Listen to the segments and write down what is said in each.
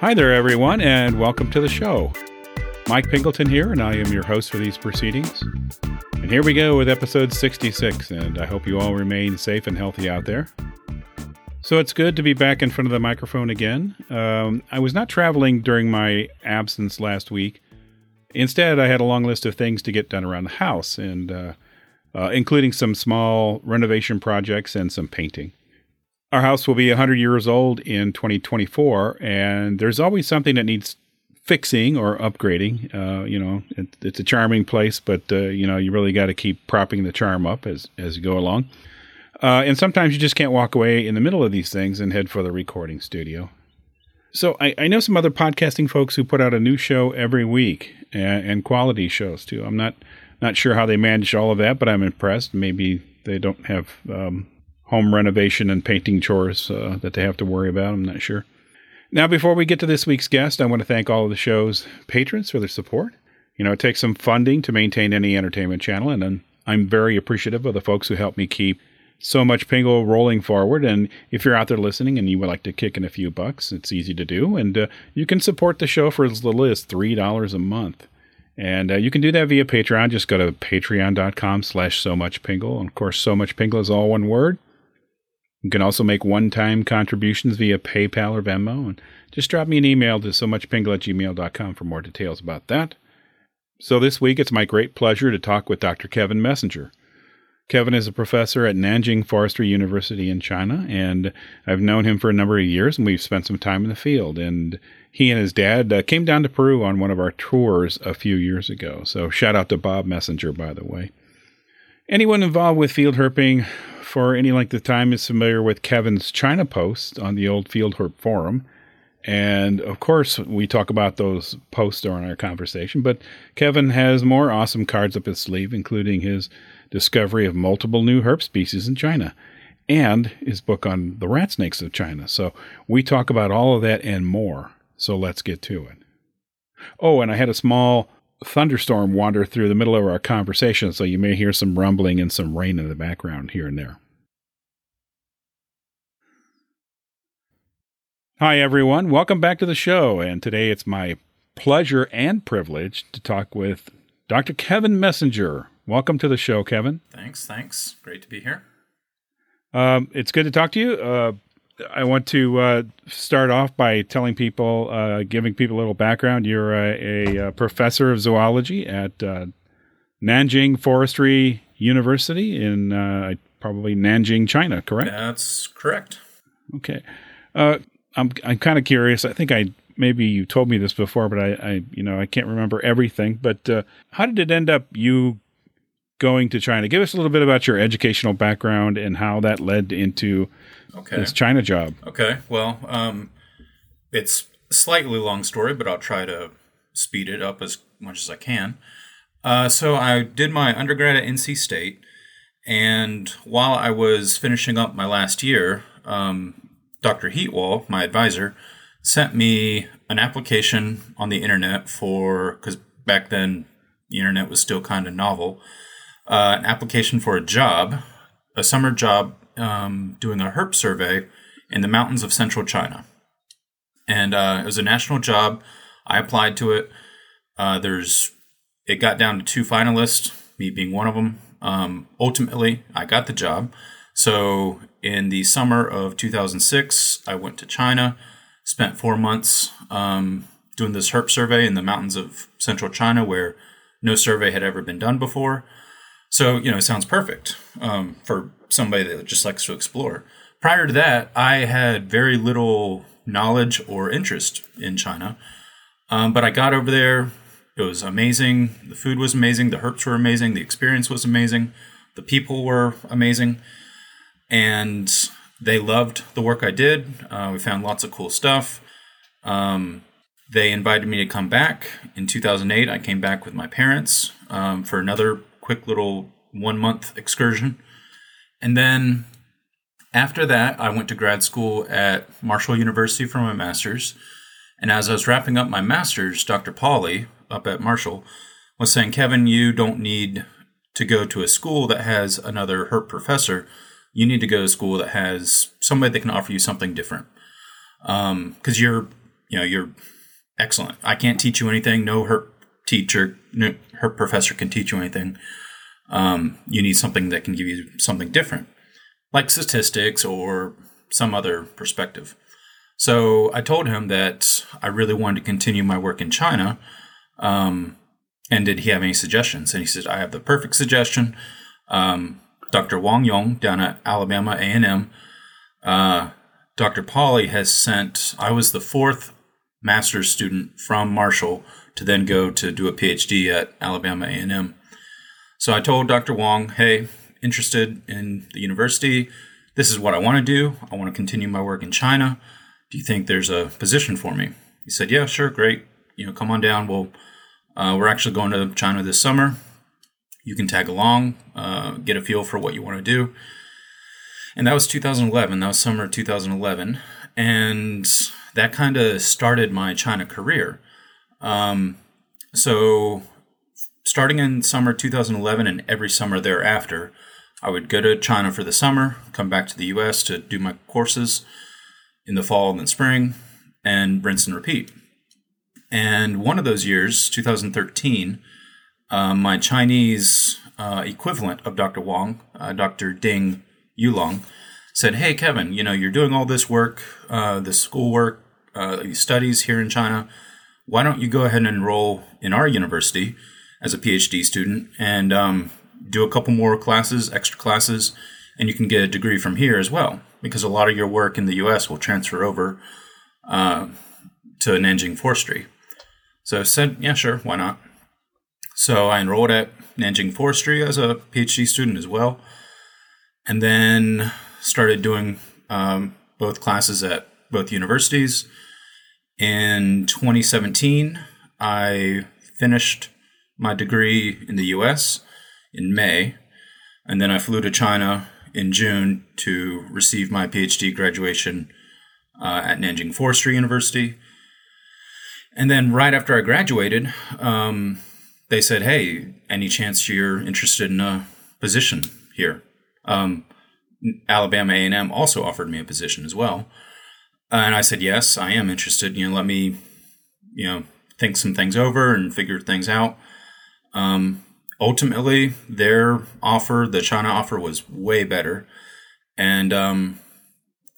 Hi there, everyone, and welcome to the show. Mike Pingleton here, and I am your host for these proceedings. And here we go with episode 66, and I hope you all remain safe and healthy out there. So it's good to be back in front of the microphone again. Um, I was not traveling during my absence last week. Instead, I had a long list of things to get done around the house, and uh, uh, including some small renovation projects and some painting. Our house will be 100 years old in 2024, and there's always something that needs fixing or upgrading. Uh, you know, it, it's a charming place, but uh, you know you really got to keep propping the charm up as as you go along. Uh, and sometimes you just can't walk away in the middle of these things and head for the recording studio. So I, I know some other podcasting folks who put out a new show every week and, and quality shows too. I'm not not sure how they manage all of that, but I'm impressed. Maybe they don't have um, home renovation and painting chores uh, that they have to worry about. I'm not sure. Now, before we get to this week's guest, I want to thank all of the show's patrons for their support. You know, it takes some funding to maintain any entertainment channel, and I'm very appreciative of the folks who help me keep so much Pingle rolling forward. And if you're out there listening and you would like to kick in a few bucks, it's easy to do. And uh, you can support the show for as little as $3 a month. And uh, you can do that via Patreon. Just go to patreon.com slash so much Pingle. And of course, so much Pingle is all one word. You can also make one time contributions via PayPal or Venmo. And just drop me an email to so much pingle at gmail.com for more details about that. So this week, it's my great pleasure to talk with Dr. Kevin Messenger. Kevin is a professor at Nanjing Forestry University in China, and I've known him for a number of years, and we've spent some time in the field. And he and his dad uh, came down to Peru on one of our tours a few years ago. So shout out to Bob Messenger, by the way. Anyone involved with field herping for any length of time is familiar with Kevin's China post on the old Field Herp forum. And of course, we talk about those posts during our conversation, but Kevin has more awesome cards up his sleeve, including his discovery of multiple new herp species in China and his book on the rat snakes of China. So we talk about all of that and more. So let's get to it. Oh, and I had a small thunderstorm wander through the middle of our conversation, so you may hear some rumbling and some rain in the background here and there. Hi, everyone. Welcome back to the show. And today it's my pleasure and privilege to talk with Dr. Kevin Messenger. Welcome to the show, Kevin. Thanks. Thanks. Great to be here. Um, it's good to talk to you. Uh, I want to uh, start off by telling people, uh, giving people a little background. You're a, a, a professor of zoology at uh, Nanjing Forestry University in uh, probably Nanjing, China, correct? That's correct. Okay. Uh, I'm I'm kind of curious. I think I maybe you told me this before, but I, I you know I can't remember everything. But uh, how did it end up you going to China? Give us a little bit about your educational background and how that led into okay. this China job. Okay. Well, um, it's a slightly long story, but I'll try to speed it up as much as I can. Uh, so I did my undergrad at NC State, and while I was finishing up my last year, um, Dr. Heatwole, my advisor, sent me an application on the internet for, because back then the internet was still kind of novel, uh, an application for a job, a summer job um, doing a herp survey in the mountains of central China. And uh, it was a national job. I applied to it. Uh, there's, it got down to two finalists, me being one of them. Um, ultimately, I got the job. So in the summer of 2006, I went to China, spent four months um, doing this herp survey in the mountains of central China where no survey had ever been done before. So, you know, it sounds perfect um, for somebody that just likes to explore. Prior to that, I had very little knowledge or interest in China. Um, but I got over there. It was amazing. The food was amazing. The herps were amazing. The experience was amazing. The people were amazing. And they loved the work I did. Uh, we found lots of cool stuff. Um, they invited me to come back in 2008. I came back with my parents um, for another quick little one month excursion. And then after that, I went to grad school at Marshall University for my master's. And as I was wrapping up my master's, Dr. Pauley up at Marshall was saying, Kevin, you don't need to go to a school that has another HERP professor. You need to go to a school that has somebody that can offer you something different. Because um, you're, you know, you're excellent. I can't teach you anything. No HERP teacher, no HERP professor can teach you anything. Um, you need something that can give you something different, like statistics or some other perspective. So I told him that I really wanted to continue my work in China. Um, and did he have any suggestions? And he said, I have the perfect suggestion. Um, Dr. Wang Yong down at Alabama A&M. Uh, Dr. Pauley has sent, I was the fourth master's student from Marshall to then go to do a PhD at Alabama A&M. So I told Dr. Wang, hey, interested in the university. This is what I want to do. I want to continue my work in China. Do you think there's a position for me? He said, yeah, sure, great. You know, come on down. We'll, uh, we're actually going to China this summer. You can tag along, uh, get a feel for what you want to do. And that was 2011. That was summer 2011. And that kind of started my China career. Um, so starting in summer 2011 and every summer thereafter, I would go to China for the summer, come back to the US to do my courses in the fall and then spring, and rinse and repeat. And one of those years, 2013, uh, my Chinese uh, equivalent of Dr. Wang, uh, Dr. Ding Yulong, said, Hey, Kevin, you know, you're doing all this work, uh, this schoolwork, uh, studies here in China. Why don't you go ahead and enroll in our university? as a PhD student and um, do a couple more classes, extra classes, and you can get a degree from here as well because a lot of your work in the US will transfer over uh, to Nanjing Forestry. So I said, yeah, sure, why not? So I enrolled at Nanjing Forestry as a PhD student as well, and then started doing um, both classes at both universities. In 2017, I finished my degree in the US in May, and then I flew to China in June to receive my PhD graduation uh, at Nanjing Forestry University. And then right after I graduated, um, they said, "Hey, any chance you're interested in a position here?" Um, Alabama A&M also offered me a position as well, and I said, "Yes, I am interested. You know, let me, you know, think some things over and figure things out." Um, ultimately, their offer, the China offer, was way better, and um,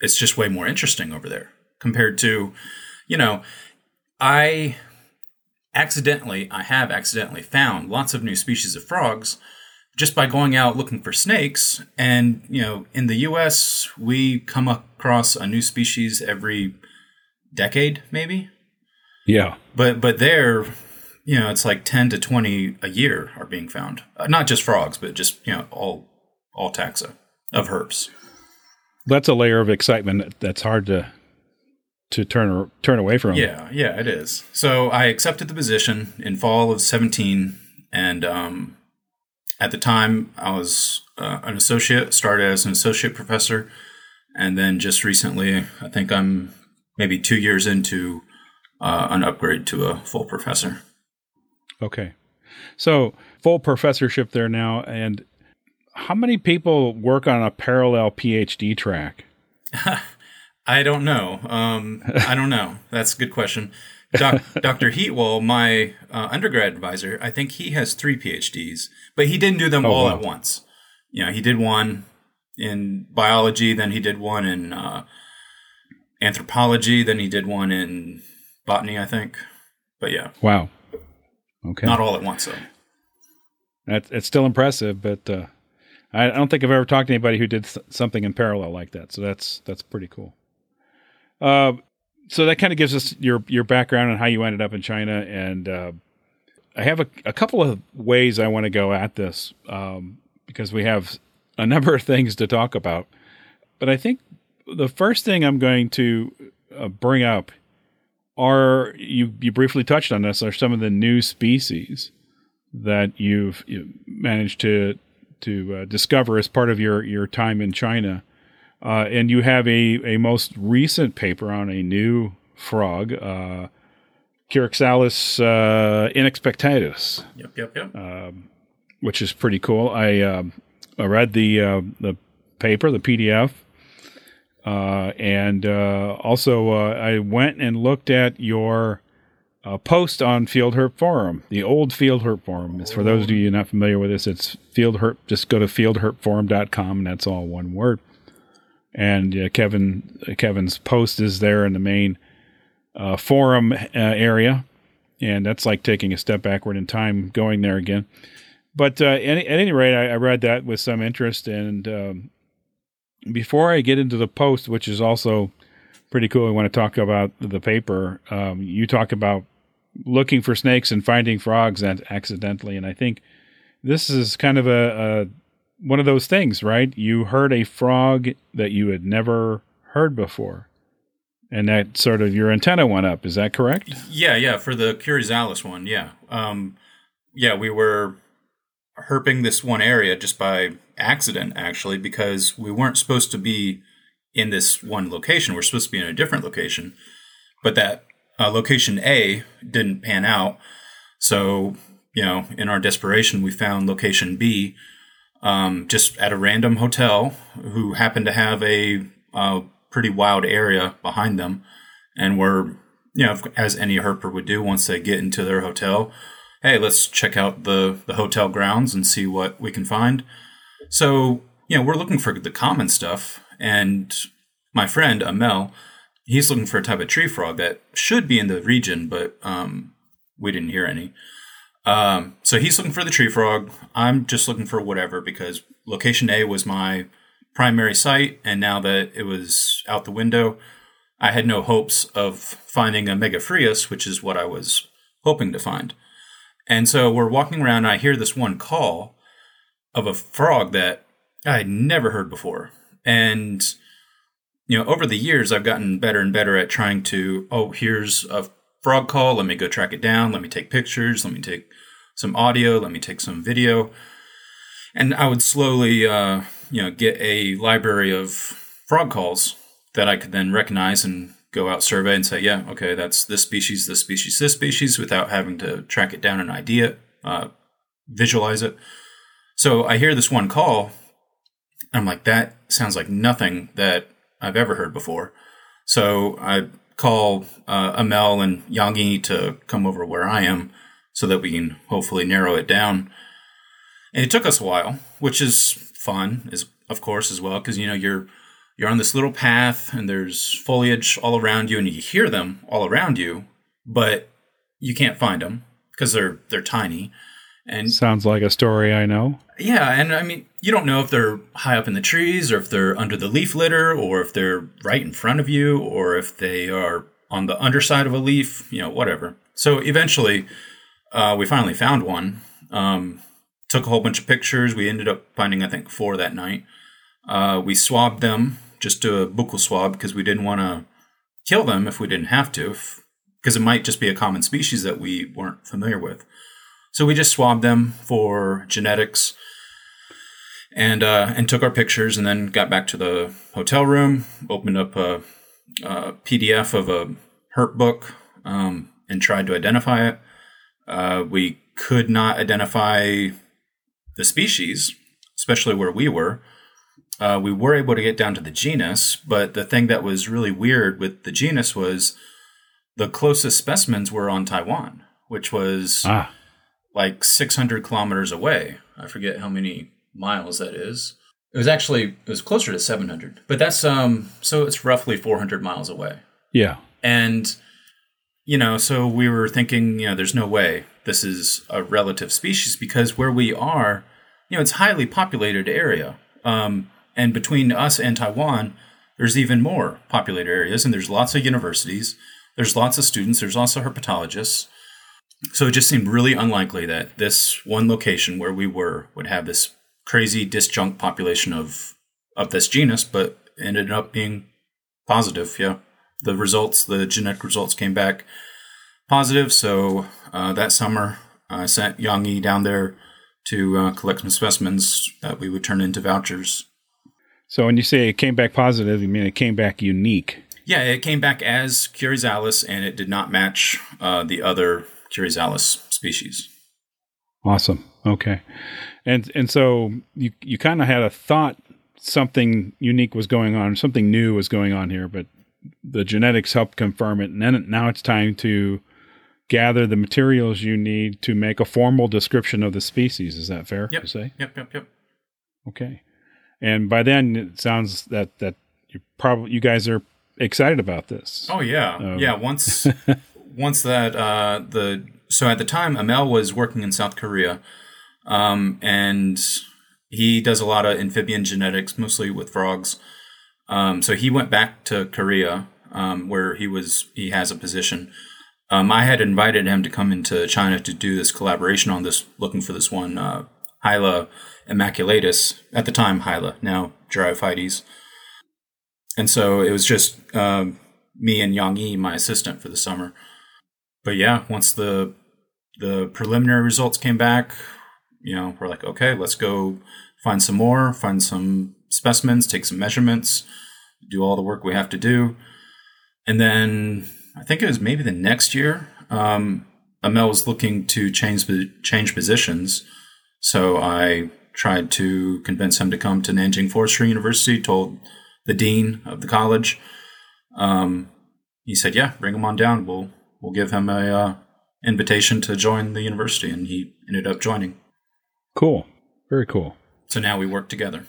it's just way more interesting over there compared to, you know, I accidentally, I have accidentally found lots of new species of frogs just by going out looking for snakes. And, you know, in the US, we come across a new species every decade, maybe. Yeah. But, but there, you know, it's like 10 to 20 a year are being found. Uh, not just frogs, but just, you know, all all taxa of herps. That's a layer of excitement that's hard to to turn turn away from. Yeah, yeah, it is. So I accepted the position in fall of 17 and um, at the time I was uh, an associate, started as an associate professor and then just recently, I think I'm maybe 2 years into uh, an upgrade to a full professor. Okay. So full professorship there now. And how many people work on a parallel PhD track? I don't know. Um, I don't know. That's a good question. Doc, Dr. Heatwole, my uh, undergrad advisor, I think he has three PhDs, but he didn't do them oh, all wow. at once. You know, he did one in biology, then he did one in uh, anthropology, then he did one in botany, I think. But yeah. Wow. Okay. Not all at once, though. That's it's still impressive, but uh, I don't think I've ever talked to anybody who did th- something in parallel like that. So that's that's pretty cool. Uh, so that kind of gives us your your background and how you ended up in China, and uh, I have a, a couple of ways I want to go at this um, because we have a number of things to talk about. But I think the first thing I'm going to uh, bring up are you you briefly touched on this are some of the new species that you've you managed to to uh, discover as part of your your time in China. Uh, and you have a, a most recent paper on a new frog, uh, Kurixalus uh, inexpectatus. Yep, yep, yep. Um, which is pretty cool. I um, I read the uh, the paper, the PDF, uh, and uh, also uh, I went and looked at your uh, post on Field Herp Forum, the old Field Herp Forum. It's for those of you not familiar with this. It's Field Herp. Just go to fieldherpforum.com, and that's all one word. And uh, Kevin Kevin's post is there in the main forum area, and that's like taking a step backward in time, going there again but uh, any, at any rate, I, I, read that with some interest. And um, before I get into the post, which is also pretty cool, I want to talk about the paper. Um, you talk about looking for snakes and finding frogs accidentally, and I think this is kind of a one of those things, right? You heard a frog that you had never heard before and that sort of your antenna went up. Is that correct? Yeah, yeah. For the Kurixalus one, yeah, um, yeah. We were herping this one area just by accident, actually, because we weren't supposed to be in this one location. We're supposed to be in a different location, but that uh, location A didn't pan out. So, you know, in our desperation, we found location B um, just at a random hotel who happened to have a uh, pretty wild area behind them. And we're, you know, as any herper would do once they get into their hotel, hey, let's check out the, the hotel grounds and see what we can find. So, you know, we're looking for the common stuff. And my friend, Amaël, he's looking for a type of tree frog that should be in the region, but um, we didn't hear any. Um, so he's looking for the tree frog. I'm just looking for whatever because location A was my primary site. And now that it was out the window, I had no hopes of finding a Megophrys, which is what I was hoping to find. And so we're walking around, and I hear this one call of a frog that I had never heard before. And, you know, over the years, I've gotten better and better at trying to, oh, here's a frog call. Let me go track it down. Let me take pictures. Let me take some audio. Let me take some video. And I would slowly, uh, you know, get a library of frog calls that I could then recognize and go out survey and say, yeah, okay, that's this species, this species, this species, without having to track it down and ID it, uh, visualize it. So I hear this one call. I'm like, that sounds like nothing that I've ever heard before. So I call uh, Amaël and Yangi to come over where I am so that we can hopefully narrow it down. And it took us a while, which is fun, is of course as well, because you know you're you're on this little path and there's foliage all around you and you hear them all around you, but you can't find them because they're they're tiny. And sounds like a story I know. Yeah, and I mean, you don't know if they're high up in the trees or if they're under the leaf litter or if they're right in front of you or if they are on the underside of a leaf, you know, whatever. So eventually, uh, we finally found one. Um, took a whole bunch of pictures. We ended up finding, I think, four that night. Uh, we swabbed them just a buccal swab because we didn't want to kill them if we didn't have to, because it might just be a common species that we weren't familiar with. So we just swabbed them for genetics and uh, and took our pictures and then got back to the hotel room, opened up a, a PDF of a herp book um, and tried to identify it. Uh, we could not identify the species, especially where we were uh, we were able to get down to the genus, but the thing that was really weird with the genus was the closest specimens were on Taiwan, which was ah. like 600 kilometers away. I forget how many miles that is. It was actually it was closer to 700, but that's um so it's roughly 400 miles away. Yeah, and you know, so we were thinking, you know, there's no way this is a relative species because where we are, you know, it's highly populated area. Um, and between us and Taiwan, there's even more populated areas, and there's lots of universities, there's lots of students, there's also herpetologists. So it just seemed really unlikely that this one location where we were would have this crazy disjunct population of of this genus, but ended up being positive. Yeah, the results, the genetic results came back positive. So uh, that summer, I sent Yang Yi down there to uh, collect some specimens that we would turn into vouchers. So when you say it came back positive, you mean it came back unique? Yeah, it came back as Kurixalus, and it did not match uh, the other Kurixalus species. Awesome. Okay, and and so you you kind of had a thought something unique was going on, something new was going on here, but the genetics helped confirm it, and then now it's time to gather the materials you need to make a formal description of the species. Is that fair Yep. to say? Yep, yep, yep. Okay. And by then it sounds that that you probably you guys are excited about this. Oh yeah, Um, yeah. Once, once that uh, the so at the time Amaël was working in South Korea, um, and he does a lot of amphibian genetics, mostly with frogs. Um, so he went back to Korea, um, where he was he has a position. Um, I had invited him to come into China to do this collaboration on this, looking for this one uh, Hyla immaculatus at the time Hyla, now Dryophytes. And so it was just um, me and Yang Yi, my assistant for the summer. But yeah, once the the preliminary results came back, you know, we're like, okay, let's go find some more, find some specimens, take some measurements, do all the work we have to do. And then I think it was maybe the next year, um, Amaël was looking to change change positions. So I tried to convince him to come to Nanjing Forestry University, told the dean of the college. Um, he said, "Yeah, bring him on down. We'll we'll give him a uh, invitation to join the university," and he ended up joining. Cool. Very cool. So now we work together.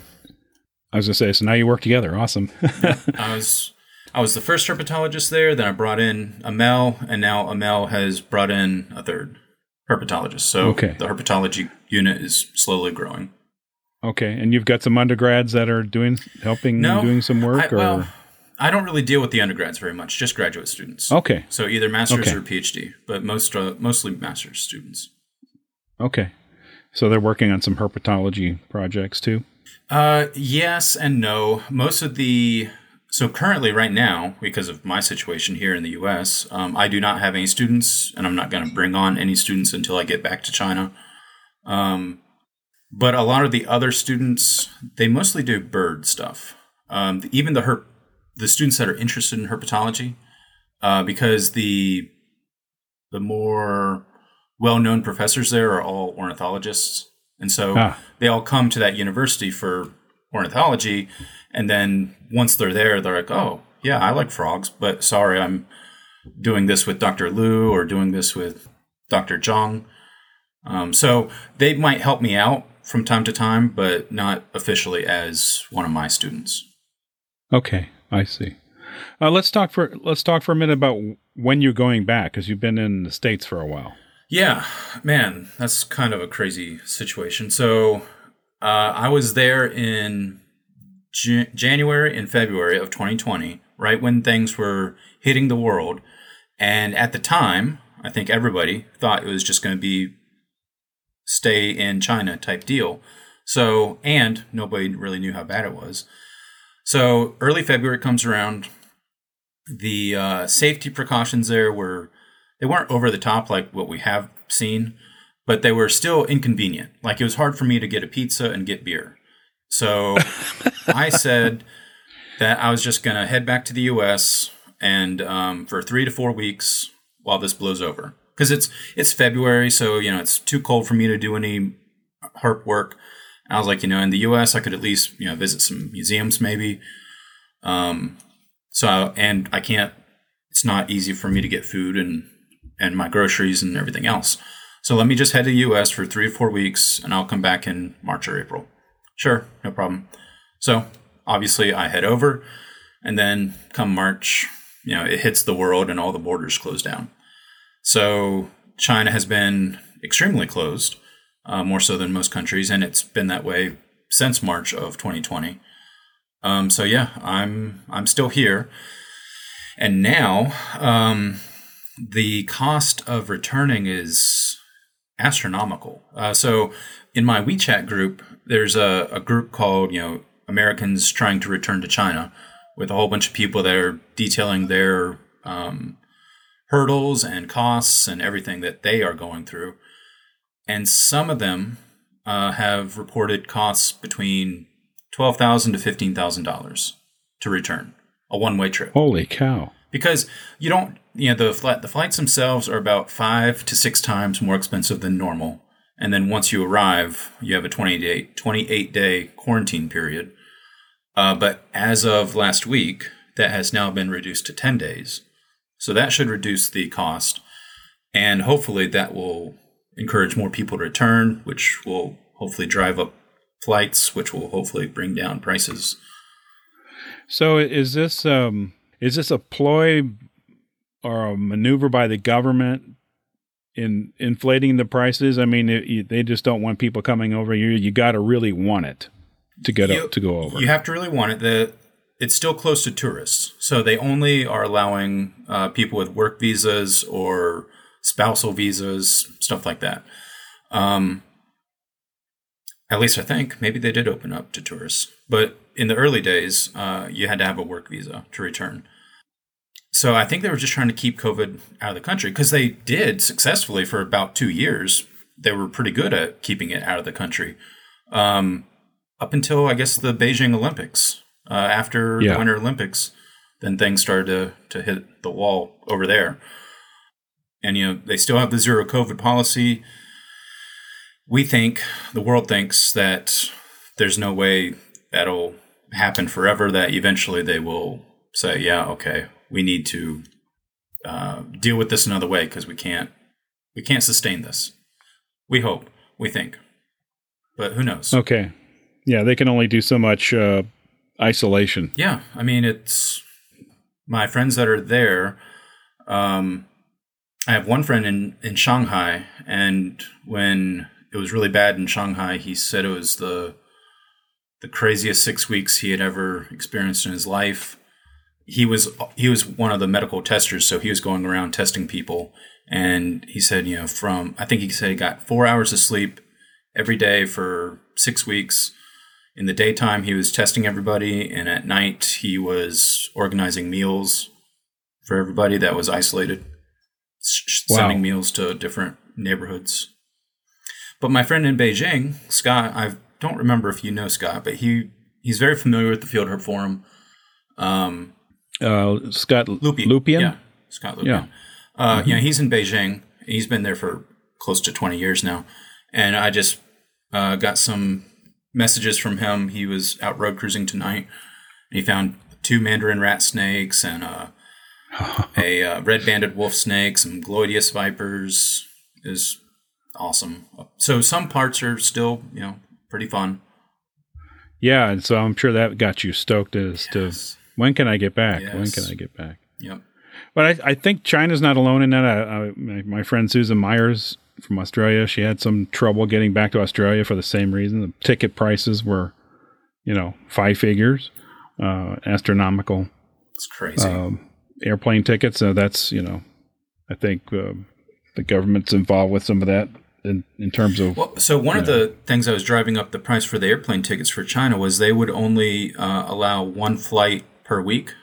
I was gonna say, so now you work together. Awesome. I was I was the first herpetologist there. Then I brought in Amaël, and now Amaël has brought in a third herpetologist. So Okay. the herpetology unit is slowly growing. okay, and you've got some undergrads that are doing helping No, doing some work, I, or well, I don't really deal with the undergrads very much, just graduate students. okay, So either masters Okay. or PhD, but most uh, mostly master's students. okay. So they're working on some herpetology projects too. Uh, yes and no. Most of the so currently, right now, because of my situation here in the U.S., um, I do not have any students, and I'm not going to bring on any students until I get back to China. Um, but a lot of the other students, they mostly do bird stuff. Um, even the herp, the students that are interested in herpetology, uh, because the the more well-known professors there are all ornithologists, and so Ah. they all come to that university for ornithology, and then once they're there, they're like, "Oh, yeah, I like frogs, but sorry, I'm doing this with Dr. Liu or doing this with Dr. Zhang." Um, so they might help me out from time to time, but not officially as one of my students. Okay, I see. Uh, let's talk for let's talk for a minute about when you're going back because you've been in the states for a while. Yeah, man, that's kind of a crazy situation. So uh, I was there in Jan- January and February of 2020, right when things were hitting the world. And at the time, I think everybody thought it was just going to be stay in China type deal. So, and nobody really knew how bad it was. So early February comes around. The uh, safety precautions there were they weren't over the top like what we have seen, but they were still inconvenient. Like it was hard for me to get a pizza and get beer. So I said that I was just going to head back to the US and um, for three to four weeks while this blows over. Because it's it's February, so you know it's too cold for me to do any herp work. I was like, you know, in the U.S., I could at least you know visit some museums, maybe. Um, so and I can't. It's not easy for me to get food and and my groceries and everything else. So let me just head to the U.S. for three or four weeks, and I'll come back in March or April. Sure, no problem. So obviously, I head over, and then come March, you know, it hits the world, and all the borders close down. So China has been extremely closed, uh, more so than most countries, and it's been that way since March of 2020. Um, so yeah, I'm I'm still here, and now um, the cost of returning is astronomical. Uh, so in my WeChat group, there's a, a group called you know Americans trying to return to China, with a whole bunch of people that are detailing their um, hurdles and costs and everything that they are going through. And some of them uh, have reported costs between twelve thousand to fifteen thousand dollars to return a one-way trip. Holy cow! Because you don't, you know, the flight, the flights themselves are about five to six times more expensive than normal. And then once you arrive, you have a 28 day, 28 day quarantine period. Uh, but as of last week, that has now been reduced to 10 days. So that should reduce the cost. And hopefully that will encourage more people to return, which will hopefully drive up flights, which will hopefully bring down prices. So is this um, is this a ploy or a maneuver by the government in inflating the prices? I mean, it, they just don't want people coming over. You you got to really want it to get You- up, to go over. You have to really want it. The it's still close to tourists, so they only are allowing uh, people with work visas or spousal visas, stuff like that. Um, at least I think maybe they did open up to tourists, but in the early days, uh, you had to have a work visa to return. So I think they were just trying to keep COVID out of the country because they did successfully for about two years. They were pretty good at keeping it out of the country. Um, up until I guess the Beijing Olympics. Uh, after Yeah. the Winter Olympics, then things started to, to hit the wall over there. And you know they still have the zero COVID policy. We think the world thinks that there's no way that'll happen forever. That eventually they will say, "Yeah, okay, we need to uh, deal with this another way because we can't we can't sustain this." We hope, we think, but who knows? okay, yeah, they can only do so much uh, isolation. Yeah, I mean, it's my friends that are there. Um, I have one friend in, in Shanghai, and when it was really bad in Shanghai, he said it was the the craziest six weeks he had ever experienced in his life. He was he was one of the medical testers, so he was going around testing people, and he said, you know, from I think he said he got four hours of sleep every day for six weeks in the daytime he was testing everybody and at night he was organizing meals for everybody that was isolated Wow. sending meals to different neighborhoods but my friend in beijing scott i don't remember if you know scott but he he's very familiar with the field herp forum um Uh, Scott Lupian. Lupian? Yeah, Scott Lupian. Yeah. Uh, You know, he's in Beijing. He's been there for close to 20 years now. And I just uh, got some messages from him. He was out road cruising tonight. And he found two mandarin rat snakes and uh, a uh, red banded wolf snake, some Gloydius vipers. Is awesome. So some parts are still, you know, pretty fun. Yeah, and so I'm sure that got you stoked as to when can I get back? When can I get back? Yep. But I, I think China's not alone in that. I, I, my, my friend Susan Myers from Australia, she had some trouble getting back to Australia for the same reason. The ticket prices were, you know, five figures, uh, astronomical It's crazy. um, airplane tickets. So that's you know, I think uh, the government's involved with some of that in, in terms of Well, so one of the things i was driving up the price for the airplane tickets for China was they would only uh, allow one flight per week,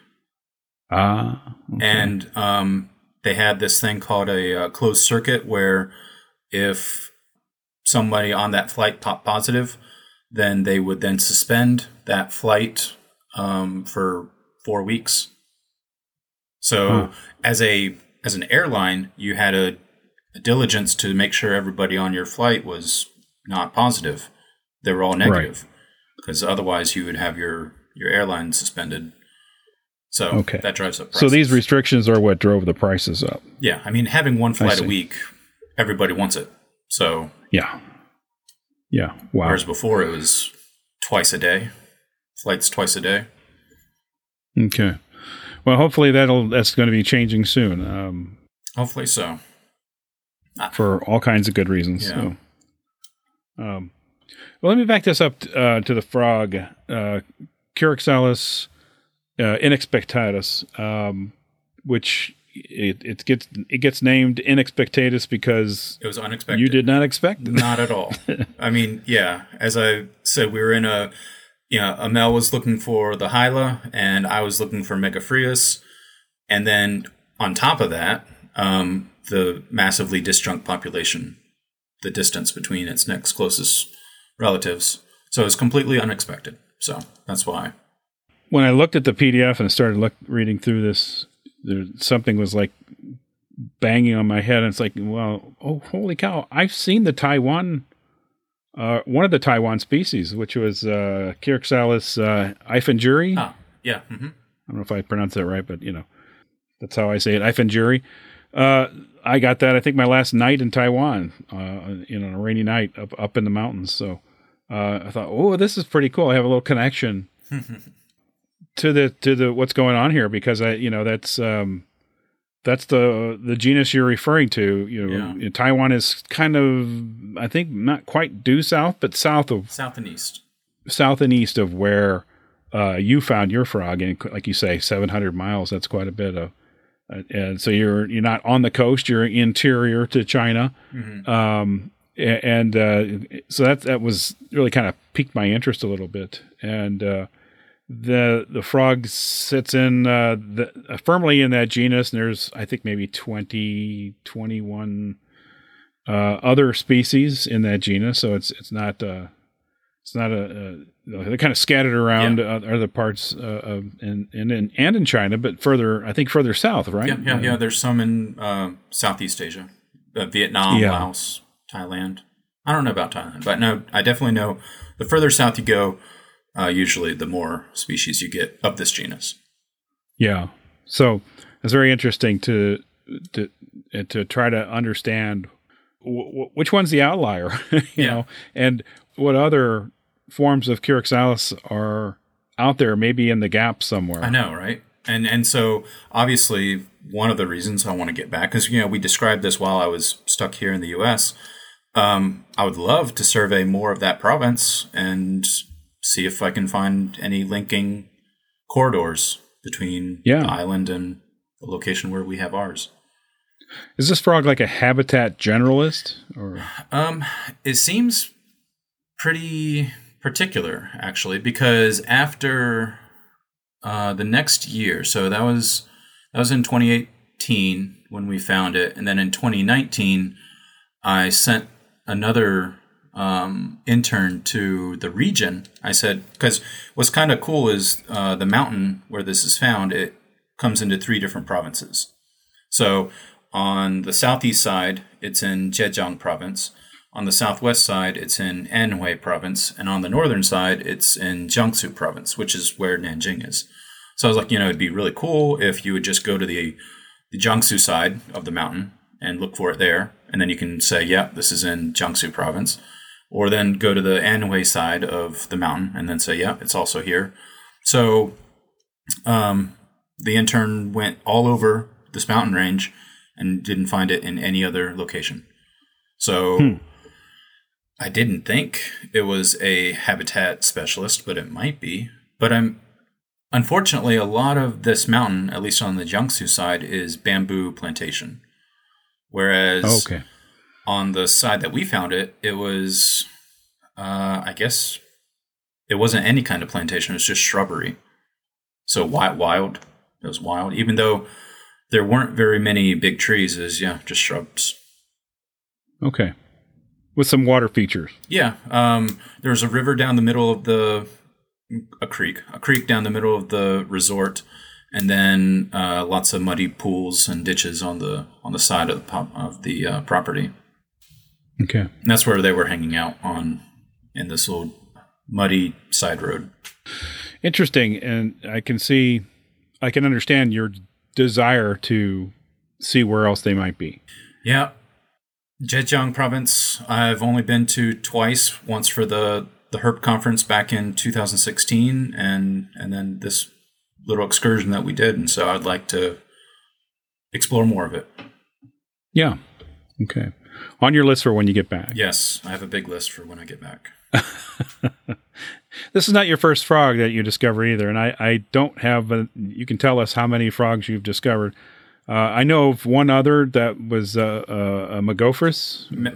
ah and um, they had this thing called a uh, closed circuit where if somebody on that flight popped positive, then they would then suspend that flight um, for four weeks. So Huh. as a as an airline, you had a diligence to make sure everybody on your flight was not positive; they were all negative, because otherwise you would have your your airline suspended. So Okay. that drives up. so these restrictions are what drove the prices up. Yeah, I mean, having one flight a week, everybody wants it. So, Yeah, yeah. Wow. whereas before it was twice a day, flights twice a day. Okay. Well, hopefully that'll that's going to be changing soon um, Hopefully so. For all kinds of good reasons. Yeah. So, um, well, let me back this up uh, to the frog, uh, Kurixalus uh, inexpectatus, um, which it, it gets it gets named inexpectatus because It was unexpected. you did not expect it. Not at all. I mean, yeah, as I said, we were in a yeah, Amaël was looking for the Hyla, and I was looking for Megophrys. And then on top of that, um, the massively disjunct population, the distance between its next closest relatives. So it's completely unexpected. So that's why. When I looked at the PDF and started look, reading through this, there something was like banging on my head, and it's like, well, oh, holy cow! I've seen the Taiwan, uh, one of the Taiwan species, which was uh, Chirixalis uh. Ah, yeah. hmm I don't know if I pronounced that right, but you know, that's how I say it. eiffingeri. Uh, I got that. I think my last night in Taiwan, uh, you know, on a rainy night up up in the mountains. So uh, I thought, oh, this is pretty cool. I have a little connection to the to the what's going on here because I, you know, that's um, that's the the genus you're referring to. You know, Yeah. Taiwan is kind of, I think, not quite due south, but south of South and east. south and east of where uh, you found your frog, and like you say, 700 miles. That's quite a bit of. Uh, and so you're you're not on the coast; you're interior to China, Mhm. um, and uh, so that that was really kind of piqued my interest a little bit. And uh, the the frog sits in uh, the, uh, firmly in that genus, and there's I think maybe 20, 21 uh, other species in that genus. So it's it's not uh, it's not a, a they're kind of scattered around uh, other parts uh, of and and in, and in China, but further I think further south, right? Yeah, yeah, yeah. There's some in uh, Southeast Asia, uh, Vietnam, Yeah. Laos, Thailand. I don't know about Thailand, but no, I definitely know. The further south you go, uh, usually the more species you get of this genus. Yeah. So it's very interesting to to uh, to try to understand w- w- which one's the outlier, you Yeah. know, and what other forms of Chirixalis are out there, maybe in the gap somewhere. I know, right? And and so obviously one of the reasons I want to get back because you know we described this while I was stuck here in the U.S. Um, I would love to survey more of that province and see if I can find any linking corridors between Yeah. the island and the location where we have ours. Is this frog like a habitat generalist, or Um, it seems pretty particular actually because after uh, the next year, so that was that was in 2018 when we found it, and then in 2019, I sent another um, intern to the region. I said because what's kind of cool is uh, the mountain where this is found. It comes into three different provinces. So on the southeast side, it's in Zhejiang province. On the southwest side, it's in Anhui province. And on the northern side, it's in Jiangsu province, which is where Nanjing is. So I was like, you know, it'd be really cool if you would just go to the, the Jiangsu side of the mountain and look for it there. And then you can say, yeah, this is in Jiangsu province. Or then go to the Anhui side of the mountain and then say, yeah, it's also here. So um, the intern went all over this mountain range and didn't find it in any other location. So I didn't think it was a habitat specialist, but it might be. But I'm unfortunately a lot of this mountain, at least on the Jiangsu side, is bamboo plantation. Whereas Oh, okay, on the side that we found it, it was, uh, I guess, it wasn't any kind of plantation. It was just shrubbery. So wild, wild. It was wild, even though there weren't very many big trees. Is yeah, just shrubs. okay, with some water features. Yeah, um, there was a river down the middle of the a creek, a creek down the middle of the resort, and then uh, lots of muddy pools and ditches on the on the side of the pop, of the uh, property. Okay, And that's where they were hanging out on in this little muddy side road. interesting, and I can see, I can understand your desire to see where else they might be. Yeah. Zhejiang province, I've only been to twice, once for the, the HERP conference back in 2016 and and then this little excursion that we did and so I'd like to explore more of it. Yeah. Okay. On your list for when you get back. Yes, I have a big list for when I get back. This is not your first frog that you discover either, and I, I don't have. A, you can tell us how many frogs you've discovered. Uh, I know of one other that was uh, uh, a Megophrys, Me-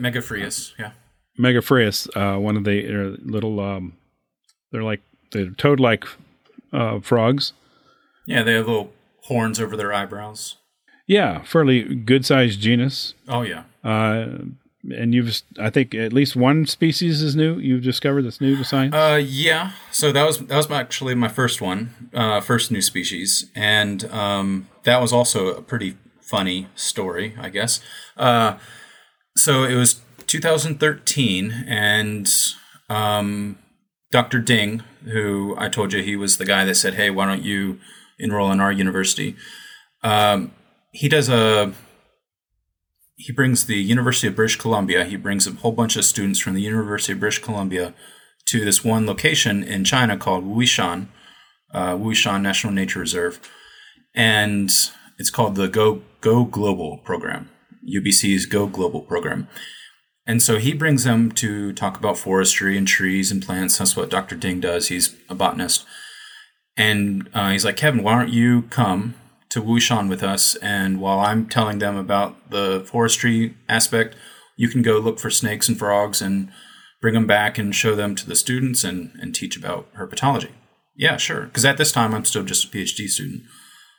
yeah. Megophrys, uh, one of the uh, little. Um, they're like they're toad-like uh, frogs. Yeah, they have little horns over their eyebrows. Yeah, fairly good-sized genus. Oh yeah. Uh, and you've, I think, at least one species is new. You've discovered that's new to science. Uh, yeah. So that was that was actually my first one, uh, first new species, and um, that was also a pretty funny story, I guess. Uh, so it was 2013, and um, Dr. Ding, who I told you he was the guy that said, "Hey, why don't you enroll in our university?" Um, he does a he brings the University of British Columbia. He brings a whole bunch of students from the University of British Columbia to this one location in China called Wuyishan, uh, National Nature Reserve, and it's called the Go Go Global program, UBC's Go Global program. And so he brings them to talk about forestry and trees and plants. That's what Dr. Ding does. He's a botanist. And uh, he's like, Kevin, why don't you come to Wuyishan with us? And while I'm telling them about the forestry aspect, you can go look for snakes and frogs and bring them back and show them to the students and, and teach about herpetology. Yeah, sure. Because at this time, I'm still just a PhD student.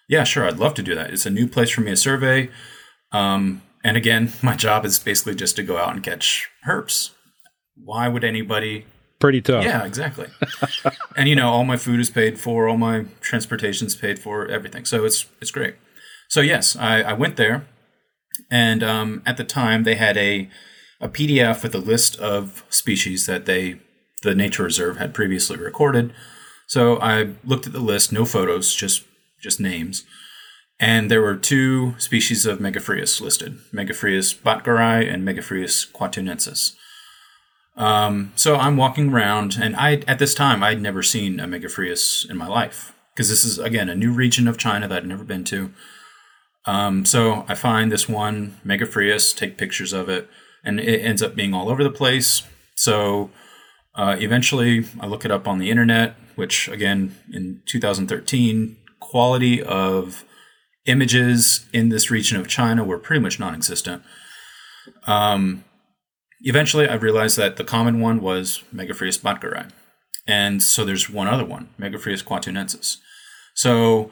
Yeah, sure. I'd love to do that. It's a new place for me to survey. Um, and again, my job is basically just to go out and catch herps. Why would anybody Pretty tough. yeah, exactly. and you know, all my food is paid for, all my transportation's paid for, everything. So it's it's great. So yes, I, I went there, and um, at the time they had a a PDF with a list of species that they the nature reserve had previously recorded. So I looked at the list, no photos, just just names. And there were two species of Megophrys listed Megophrys boettgeri and Megophrys kuatunensis. Um, so I'm walking around, and I at this time I'd never seen a Megophrys in my life because this is again a new region of China that I'd never been to. Um, so I find this one Megophrys, take pictures of it, and it ends up being all over the place. So uh, eventually, I look it up on the internet, which again in 2013, quality of images in this region of China were pretty much non-existent. Um, eventually I realized that the common one was Megophrys boettgeri. And so there's one other one, Megophrys kuatunensis. So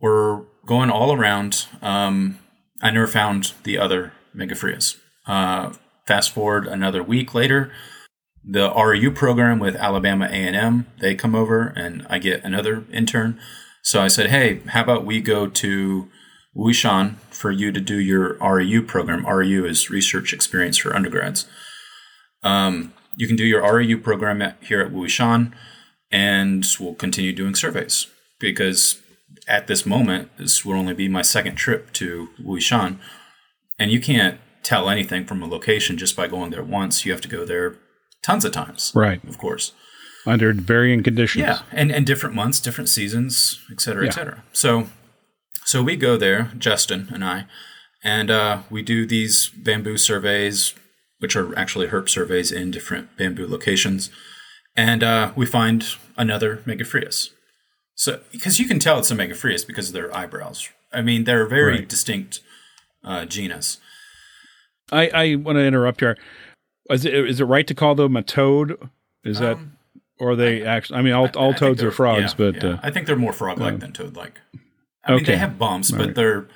we're going all around. Um, I never found the other Megophrys. Uh, fast forward another week later, the REU program with Alabama A&M, they come over and I get another intern. So I said, hey, how about we go to Wuyishan for you to do your REU program. REU is Research Experience for Undergrads. Um, you can do your REU program at, here at Wuyishan, and we'll continue doing surveys because at this moment, this will only be my second trip to Wuyishan, and you can't tell anything from a location just by going there once. You have to go there tons of times, Right. Of course. Under varying conditions. Yeah, and and different months, different seasons, et cetera, Yeah. et cetera. So, so we go there, Justin and I, and uh, we do these bamboo surveys, which are actually herp surveys in different bamboo locations, and uh, we find another Megophrys. So, because you can tell it's a Megophrys because of their eyebrows. I mean, they're a very Right. distinct uh, genus. I, I want to interrupt here. Is it, is it right to call them a toad? Is that, Um, or are they actually, I mean, all, I all toads they're- frogs, yeah, but yeah. uh, I think they're more frog-like than toad-like. I mean, they have bumps, but they're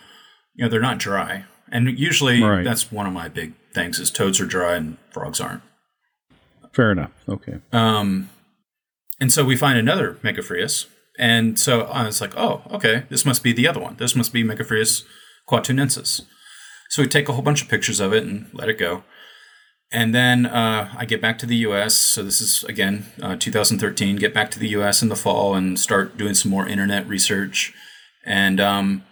you know they're not dry. And usually, Right. that's one of my big things: is toads are dry and frogs aren't. fair enough. Okay. Um, and so we find another Megophrys, and so I was like, oh, okay, this must be the other one. This must be Megophrys kuatunensis. So we take a whole bunch of pictures of it and let it go. And then uh, I get back to the U.S. So this is again uh, 2013. Get back to the U.S. in the fall and start doing some more internet research. And um,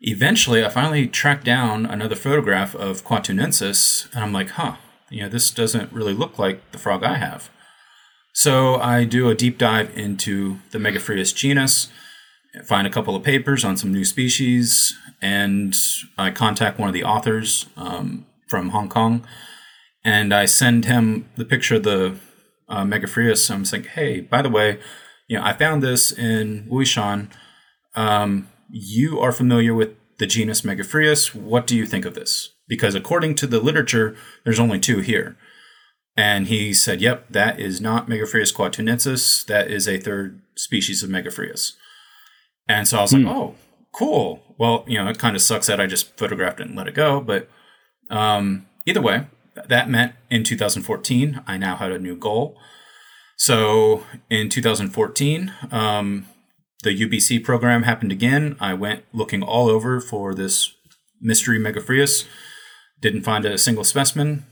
eventually, I finally tracked down another photograph of Kuatunensis, and I'm like, huh, you know, this doesn't really look like the frog I have. So I do a deep dive into the Megophrys genus, find a couple of papers on some new species, and I contact one of the authors um, from Hong Kong, and I send him the picture of the uh. I'm like, hey, by the way, you know, I found this in Wuyishan. Um, you are familiar with the genus Megophrys. What do you think of this? Because according to the literature, there's only two here. And he said, "Yep, that is not Megophrys kuatunensis. That is a third species of Megophrys." And so I was like, "Oh, cool. Well, you know, it kind of sucks that I just photographed it and let it go, but um, either way, that meant in 2014 I now had a new goal. So in 2014, um, the UBC program happened again. I went looking all over for this mystery Megophrys. Didn't find a single specimen.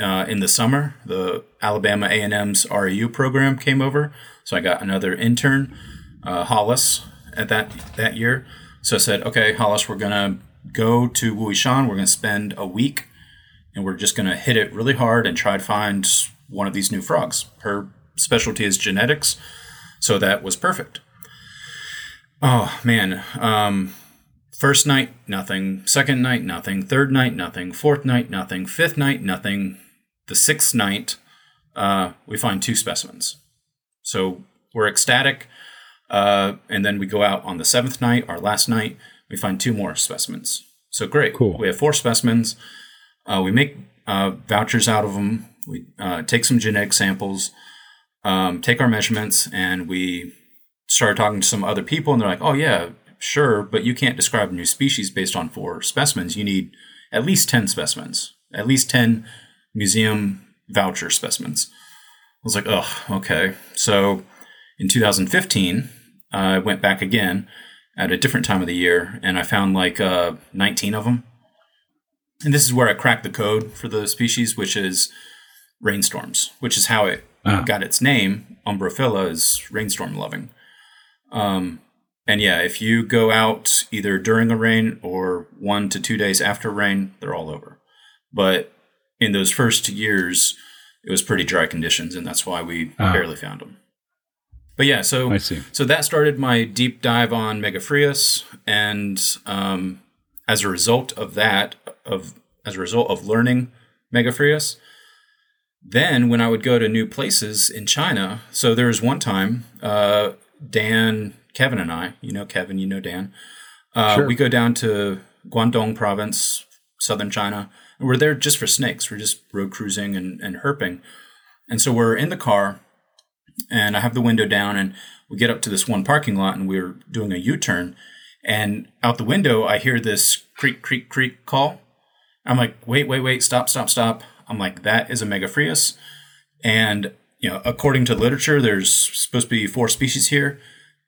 Uh, in the summer, the Alabama A&M's REU program came over, so I got another intern, uh, Hollis, at that that year. So I said, okay, Hollis, we're gonna go to Wuyishan. We're gonna spend a week, and we're just gonna hit it really hard and try to find one of these new frogs. Her specialty is genetics, so that was perfect. Oh man, um, first night nothing, second night nothing, third night nothing, fourth night nothing, fifth night nothing. The sixth night, uh, we find two specimens. So we're ecstatic. Uh, and then we go out on the seventh night, our last night, we find two more specimens. So great. Cool. We have four specimens. Uh, we make uh, vouchers out of them. We uh, take some genetic samples, um, take our measurements, and we started talking to some other people. And they're like, oh, yeah, sure, but you can't describe a new species based on four specimens. You need at least 10 specimens, at least 10 museum voucher specimens. I was like, oh, okay. So in 2015, I went back again at a different time of the year, and I found like uh, 19 of them. And this is where I cracked the code for the species, which is rainstorms, which is how it Ah. got its name. Ombrophila is rainstorm loving. Um, and yeah, if you go out either during the rain or one to two days after rain, they're all over. But in those first years, it was pretty dry conditions, and that's why we Ah. barely found them. But yeah, so I see. so that started my deep dive on Megophrys, and um, as a result of that, of as a result of learning Megophrys, then when I would go to new places in China, so there was one time, uh, Dan, Kevin, and I, you know Kevin, you know Dan, uh, Sure. we go down to Guangdong Province, southern China, and we're there just for snakes. We're just road cruising and, and herping, and so we're in the car and I have the window down and we get up to this one parking lot and we're doing a U-turn and out the window I hear this creak creak creak call. I'm like, wait, wait, wait, stop, stop, stop. I'm like, that is a Megophrys. And you know, according to literature, there's supposed to be four species here,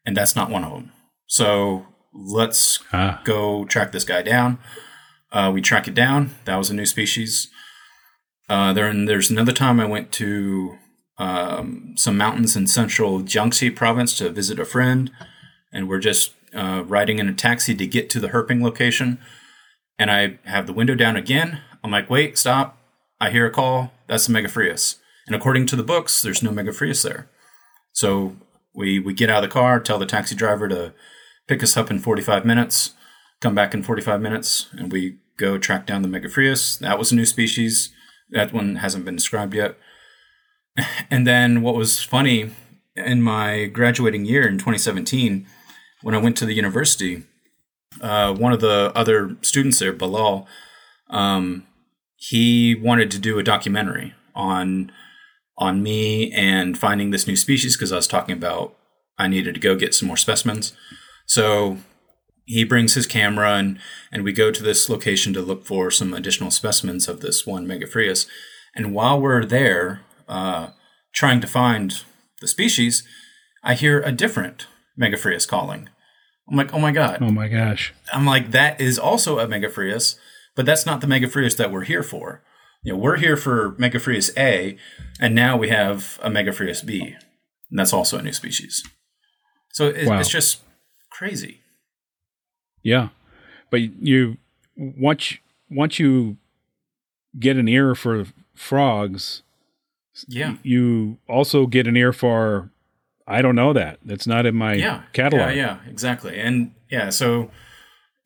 and that's not one of them. So let's Ah, go track this guy down. Uh, we track it down. That was a new species. Uh, then there's another time I went to um, some mountains in central Jiangxi province to visit a friend, and we're just uh, riding in a taxi to get to the herping location. And I have the window down again. I'm like, wait, stop. I hear a call. That's the Megophrys. And according to the books, there's no Megophrys there. So we, we get out of the car, tell the taxi driver to pick us up in 45 minutes, come back in 45 minutes, and we go track down the Megophrys. That was a new species. That one hasn't been described yet. And then what was funny in my graduating year in 2017, when I went to the university, uh, one of the other students there, Bilal, um, he wanted to do a documentary on on me and finding this new species because I was talking about I needed to go get some more specimens. So he brings his camera and and we go to this location to look for some additional specimens of this one Megophrys. And while we're there, uh, trying to find the species, I hear a different Megophrys calling. I'm like, oh my god! oh my gosh. I'm like, that is also a Megophrys, but that's not the Megophrys that we're here for. You know, we're here for Megophrys A, and now we have a Megophrys B, and that's also a new species. So it, Wow. it's just crazy. Yeah, but you once once you get an ear for frogs, Yeah. you also get an ear for I don't know that. That's not in my yeah catalog. Yeah, yeah, exactly. And yeah, so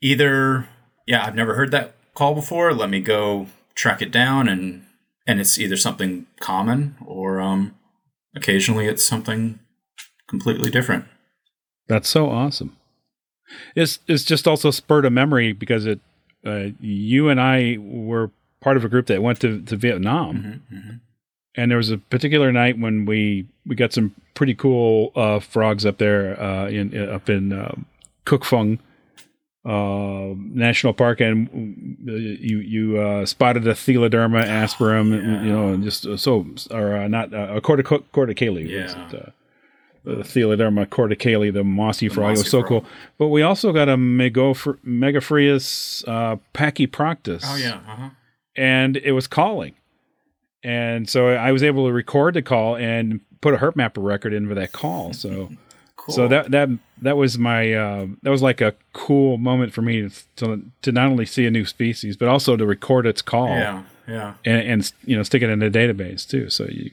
either yeah, I've never heard that call before. Let me go track it down, and and it's either something common or um, occasionally it's something completely different. That's so awesome. It's it's just also spurred a memory because it uh, you and I were part of a group that went to, to Vietnam hmm and there was a particular night when we we got some pretty cool uh, frogs up there uh, in, up in uh, Cuc Phuong uh, National Park, and you you uh, spotted a Theloderma asperum, yeah. you know, and just uh, so or uh, not uh, a cortic- corticale. Yeah. It, uh, the Theloderma corticale, the mossy frog. it mossy was so frog. cool. But we also got a Megophr- Megophrys uh, pachyproctus Oh yeah. Uh-huh. and it was calling. And so I was able to record the call and put a herp mapper record in for that call. So Cool. so that that that was my uh, that was like a cool moment for me to to not only see a new species but also to record its call Yeah. Yeah. and, and you know stick it in a database too. So you,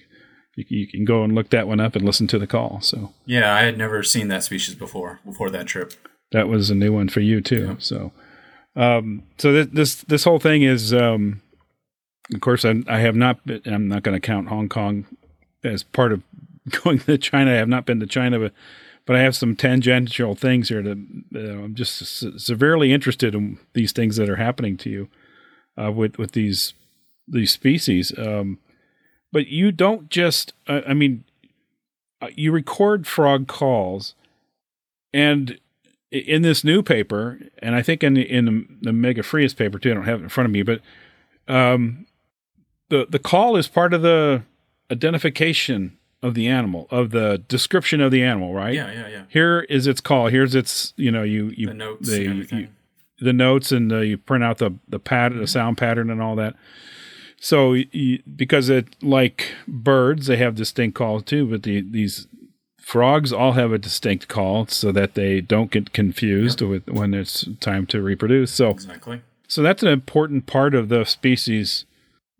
you you can go and look that one up and listen to the call. So Yeah. I had never seen that species before. Before that trip. that was a new one for you too. So, um, so th- this this whole thing is, um, of course, I, I have not. Been, I'm not going to count Hong Kong as part of going to China. I have not been to China, but but I have some tangential things here. To uh, I'm just se- severely interested in these things that are happening to you uh, with with these these species. Um, but you don't just. Uh, I mean, uh, you record frog calls, and in this new paper, and I think in the, in the, the Megophrys paper too. I don't have it in front of me, but um, the the call is part of the identification of the animal, of the description of the animal, right? Yeah. Yeah. Yeah. Here is its call. Here's its you know you you The notes the, and you- the notes and you print out the the pattern, the mm-hmm. sound pattern, and all that. So, you, because it like birds, they have distinct calls too, but the these frogs all have a distinct call so that they don't get confused with when it's time to reproduce. So, exactly. so that's an important part of the species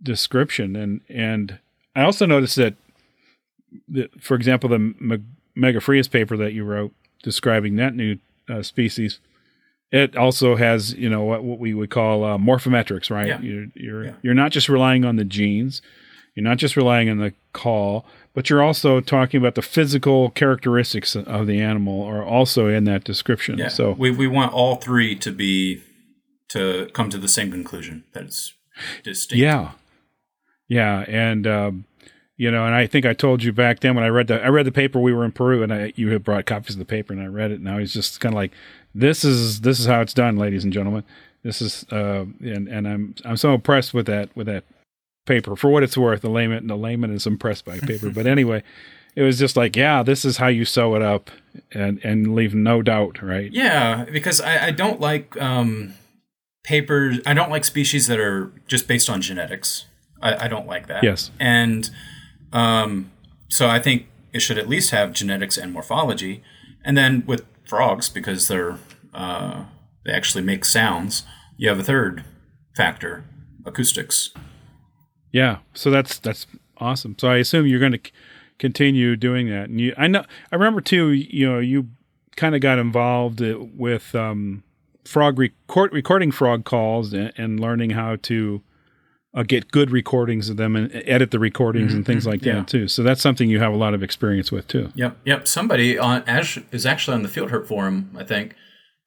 description, and and I also noticed that, the, for example, the Me- Megophrys paper that you wrote describing that new uh, species, it also has you know what, what we would call uh, morphometrics, right? Yeah. You're you're Yeah. you're not just relying on the genes, you're not just relying on the call, but you're also talking about the physical characteristics of the animal are also in that description. Yeah. So we we want all three to be to come to the same conclusion that it's distinct. Yeah, yeah, and um, you know, and I think I told you back then when I read the I read the paper. We were in Peru, and I you had brought copies of the paper, and I read it, and I was just kind of like, "This is this is how it's done, ladies and gentlemen. This is," uh, and and I'm I'm so impressed with that with that paper for what it's worth. The layman the layman is impressed by paper, but anyway. It was just like, yeah, this is how you sew it up, and and leave no doubt, right? Yeah, because I, I don't like um, papers. I don't like species that are just based on genetics. I, I don't like that. Yes. And um, so I think it should at least have genetics and morphology. And then with frogs, because they're uh, they actually make sounds, you have a third factor, acoustics. Yeah, so that's that's awesome. So I assume you're going to c- continue doing that. And you, I know, I remember too. You know, you kind of got involved uh, with um, frog record, recording frog calls and, and learning how to uh, get good recordings of them and edit the recordings and things like yeah. that too. So that's something you have a lot of experience with too. Yep, yep. Somebody on Ash is actually on the Field Herp forum, I think,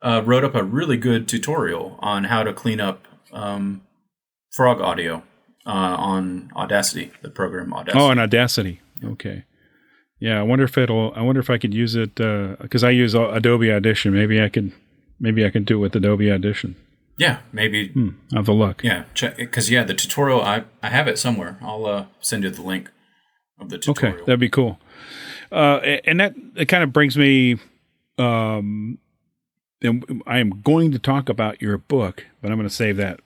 uh, wrote up a really good tutorial on how to clean up um, frog audio uh, on Audacity, the program Audacity. Oh, and Audacity. Okay. Yeah, I wonder if it'll. I wonder if I could use it because I use uh, Adobe Audition. Maybe I could. Maybe I can do it with Adobe Audition. Yeah, maybe. Hmm, have a look. Yeah, check because yeah, the tutorial I I have it somewhere. I'll uh, send you the link of the tutorial. Okay, that'd be cool. Uh, and that it kind of brings me. Um, and I am going to talk about your book, but I'm going to save that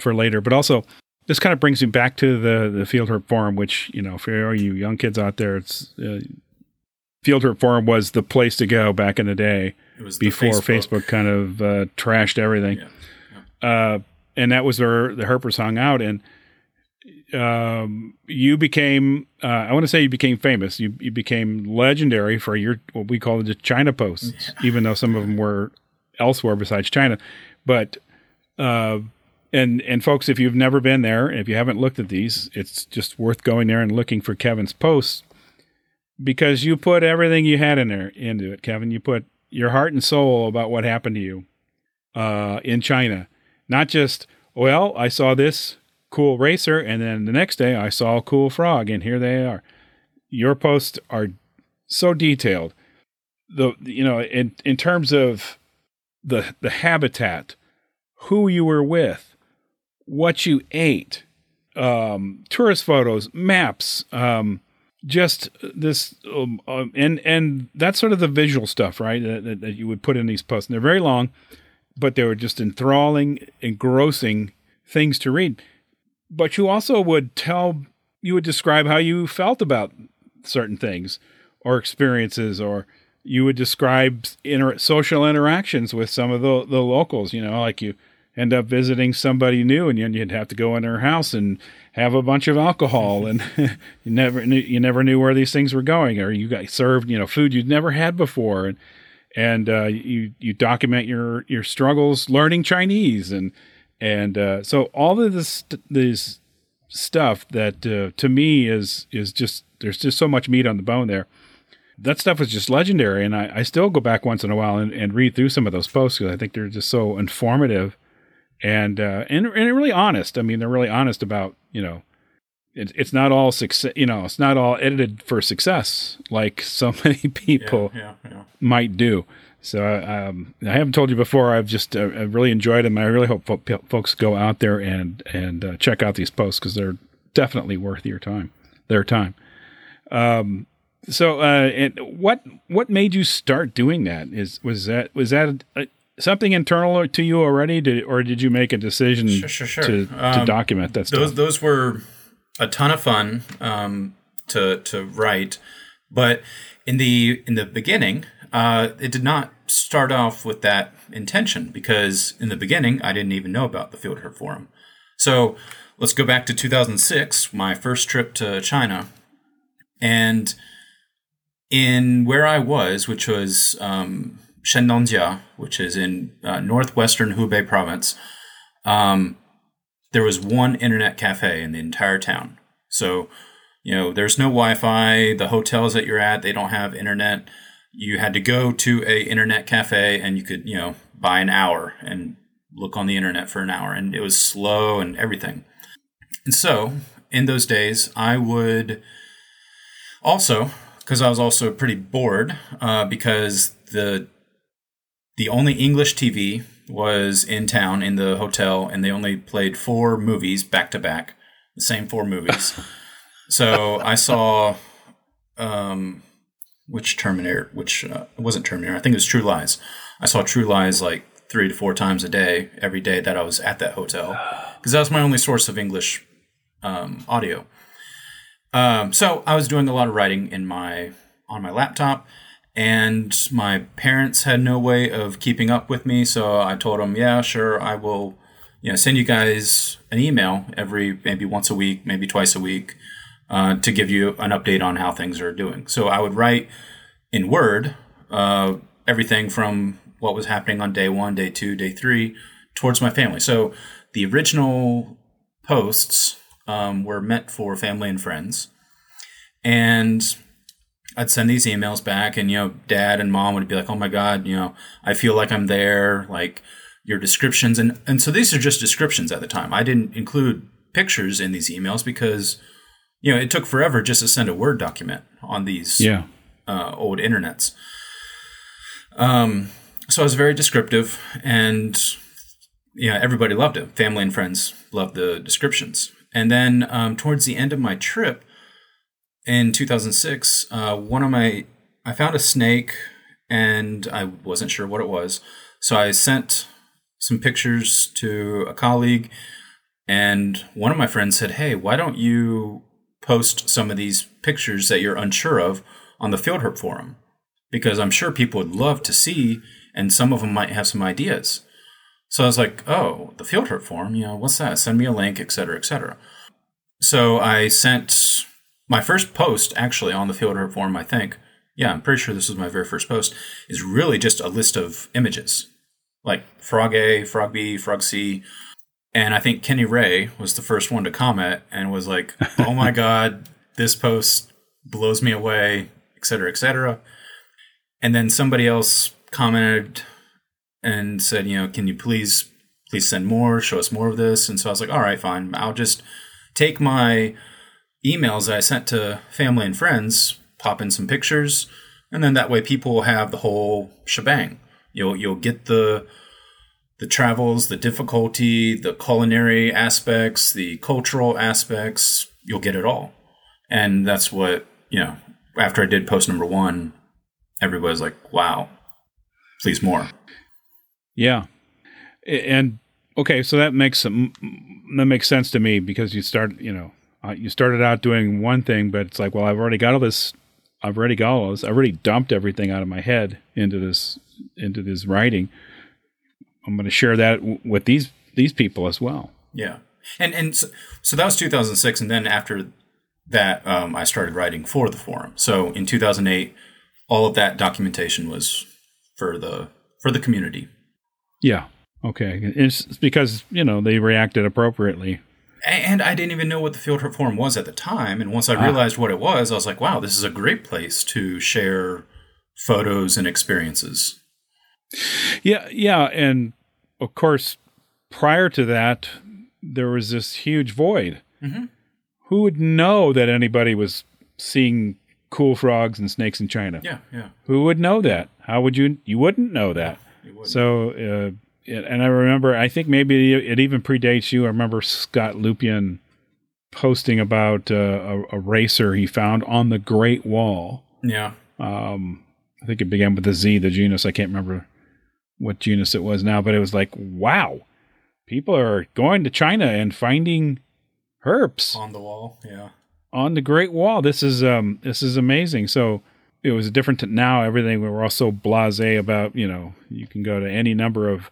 for later. But also, this kind of brings me back to the the Field Forum, which you know, for all you young kids out there, it's uh, Field Forum was the place to go back in the day it was the before Facebook, kind of uh, trashed everything. Yeah. Uh, and that was where the Herpers hung out. And um, you became, uh, I want to say you became famous. You, you became legendary for your, what we call the China posts, even though some of them were elsewhere besides China. But, uh, and, and folks, if you've never been there, if you haven't looked at these, it's just worth going there and looking for Kevin's posts because you put everything you had in there into it, Kevin. You put your heart and soul about what happened to you uh, in China. Not just, well, I saw this cool racer, and then the next day I saw a cool frog, and here they are. Your posts are so detailed. The you know in in terms of the the habitat, who you were with, what you ate, um, tourist photos, maps, um, just this, um, um, and and that's sort of the visual stuff, right? That, that, that you would put in these posts. And they're very long, but they were just enthralling, engrossing things to read. But you also would tell, you would describe how you felt about certain things or experiences, or you would describe inter- social interactions with some of the the locals. You know, like you end up visiting somebody new, and you'd have to go in their house and have a bunch of alcohol, and you never knew, you never knew where these things were going, or you got served you know food you'd never had before, and and uh, you you document your your struggles learning Chinese, and and uh, so all of this this stuff that uh, to me is is just there's just so much meat on the bone there. That stuff was just legendary, and I, I still go back once in a while and, and read through some of those posts because I think they're just so informative and uh, and and really honest. I mean, they're really honest about you know, it, it's not all success. You know, it's not all edited for success like so many people Yeah, yeah, yeah. might do. So um, I haven't told you before. I've just uh, I really enjoyed them. I really hope fo- folks go out there and and uh, check out these posts because they're definitely worth your time, their time. Um, so uh, and what what made you start doing that? Is was that was that uh, something internal to you already, did, or did you make a decision Sure, sure, sure. to to Um, document that stuff? those those were a ton of fun um, to to write, but in the in the beginning, uh, it did not start off with that intention because in the beginning I didn't even know about the Field Herp Forum. So let's go back to 2006, my first trip to China, and in where I was, which was um, which is in uh, northwestern Hubei province. Um, there was one internet cafe in the entire town. So, you know, there's no Wi-Fi. The hotels that you're at, they don't have internet. You had to go to a internet cafe and you could, you know, buy an hour and look on the internet for an hour and it was slow and everything. And so, in those days, I would also because I was also pretty bored uh, because the the only English TV was in town in the hotel, and they only played four movies back to back, the same four movies. so I saw, um, which Terminator, which uh, it wasn't Terminator, I think it was True Lies. I saw True Lies like three to four times a day, every day that I was at that hotel, because that was my only source of English um, audio. Um, so I was doing a lot of writing in my on my laptop, and my parents had no way of keeping up with me. So I told them, "Yeah, sure, I will, you know, send you guys an email every maybe once a week, maybe twice a week, uh, to give you an update on how things are doing." So I would write in Word uh, everything from what was happening on day one, day two, day three, towards my family. So the original posts um, were meant for family and friends. And I'd send these emails back, and, you know, dad and mom would be like, oh my God, you know, I feel like I'm there, like your descriptions. And, and so these are just descriptions at the time. I didn't include pictures in these emails because, you know, it took forever just to send a Word document on these yeah. uh, old internets. Um, so I was very descriptive, and yeah, everybody loved it. Family and friends loved the descriptions. And then um, towards the end of my trip in 2006, uh, one of my I found a snake, and I wasn't sure what it was, so I sent some pictures to a colleague, and one of my friends said, "Hey, why don't you post some of these pictures that you're unsure of on the Field Herp forum?" Because I'm sure people would love to see, and some of them might have some ideas. So I was like, oh, the field herp forum, you know, what's that? Send me a link, et cetera, et cetera. So I sent my first post actually on the field forum, I think. Yeah, I'm pretty sure this was my very first post, is really just a list of images like frog A, frog B, frog C. And I think Kenny Ray was the first one to comment and was like, oh my God, this post blows me away, et cetera, et cetera. And then somebody else commented and said, you know, can you please please send more, show us more of this. And so I was like, all right, fine. I'll just take my emails that I sent to family and friends, pop in some pictures, and then that way people will have the whole shebang. You'll you'll get the the travels, the difficulty, the culinary aspects, the cultural aspects, you'll get it all. And that's what, you know, after I did post number one, everybody's like, wow, please more. Yeah. And okay, so that makes some, that makes sense to me because you start, you know, uh, you started out doing one thing, but it's like, well, I've already got all this, I've already got all this, I've already dumped everything out of my head into this, into this writing. I'm going to share that w- with these these people as well. Yeah, and and so, so that was 2006, and then after that, um, I started writing for the forum. So in 2008, all of that documentation was for the for the community. Yeah. Okay. It's because you know they reacted appropriately. And I didn't even know what the field trip forum was at the time. And once I realized ah. what it was, I was like, wow, this is a great place to share photos and experiences. Yeah, yeah, and of course, prior to that, there was this huge void. Mm-hmm. Who would know that anybody was seeing cool frogs and snakes in China? Yeah, yeah. Who would know that? How would you? You wouldn't know that. Yeah, wouldn't. So, uh, and I remember, I think maybe it even predates you. I remember Scott Lupian posting about uh, a, a, racer he found on the Great Wall. Yeah. Um, I think it began with the Z, the genus. I can't remember what genus it was now, but it was like, wow, people are going to China and finding herps on the wall. Yeah, on the Great Wall. This is um this is amazing. So it was different to now. Everything we were all so blasé about. You know, you can go to any number of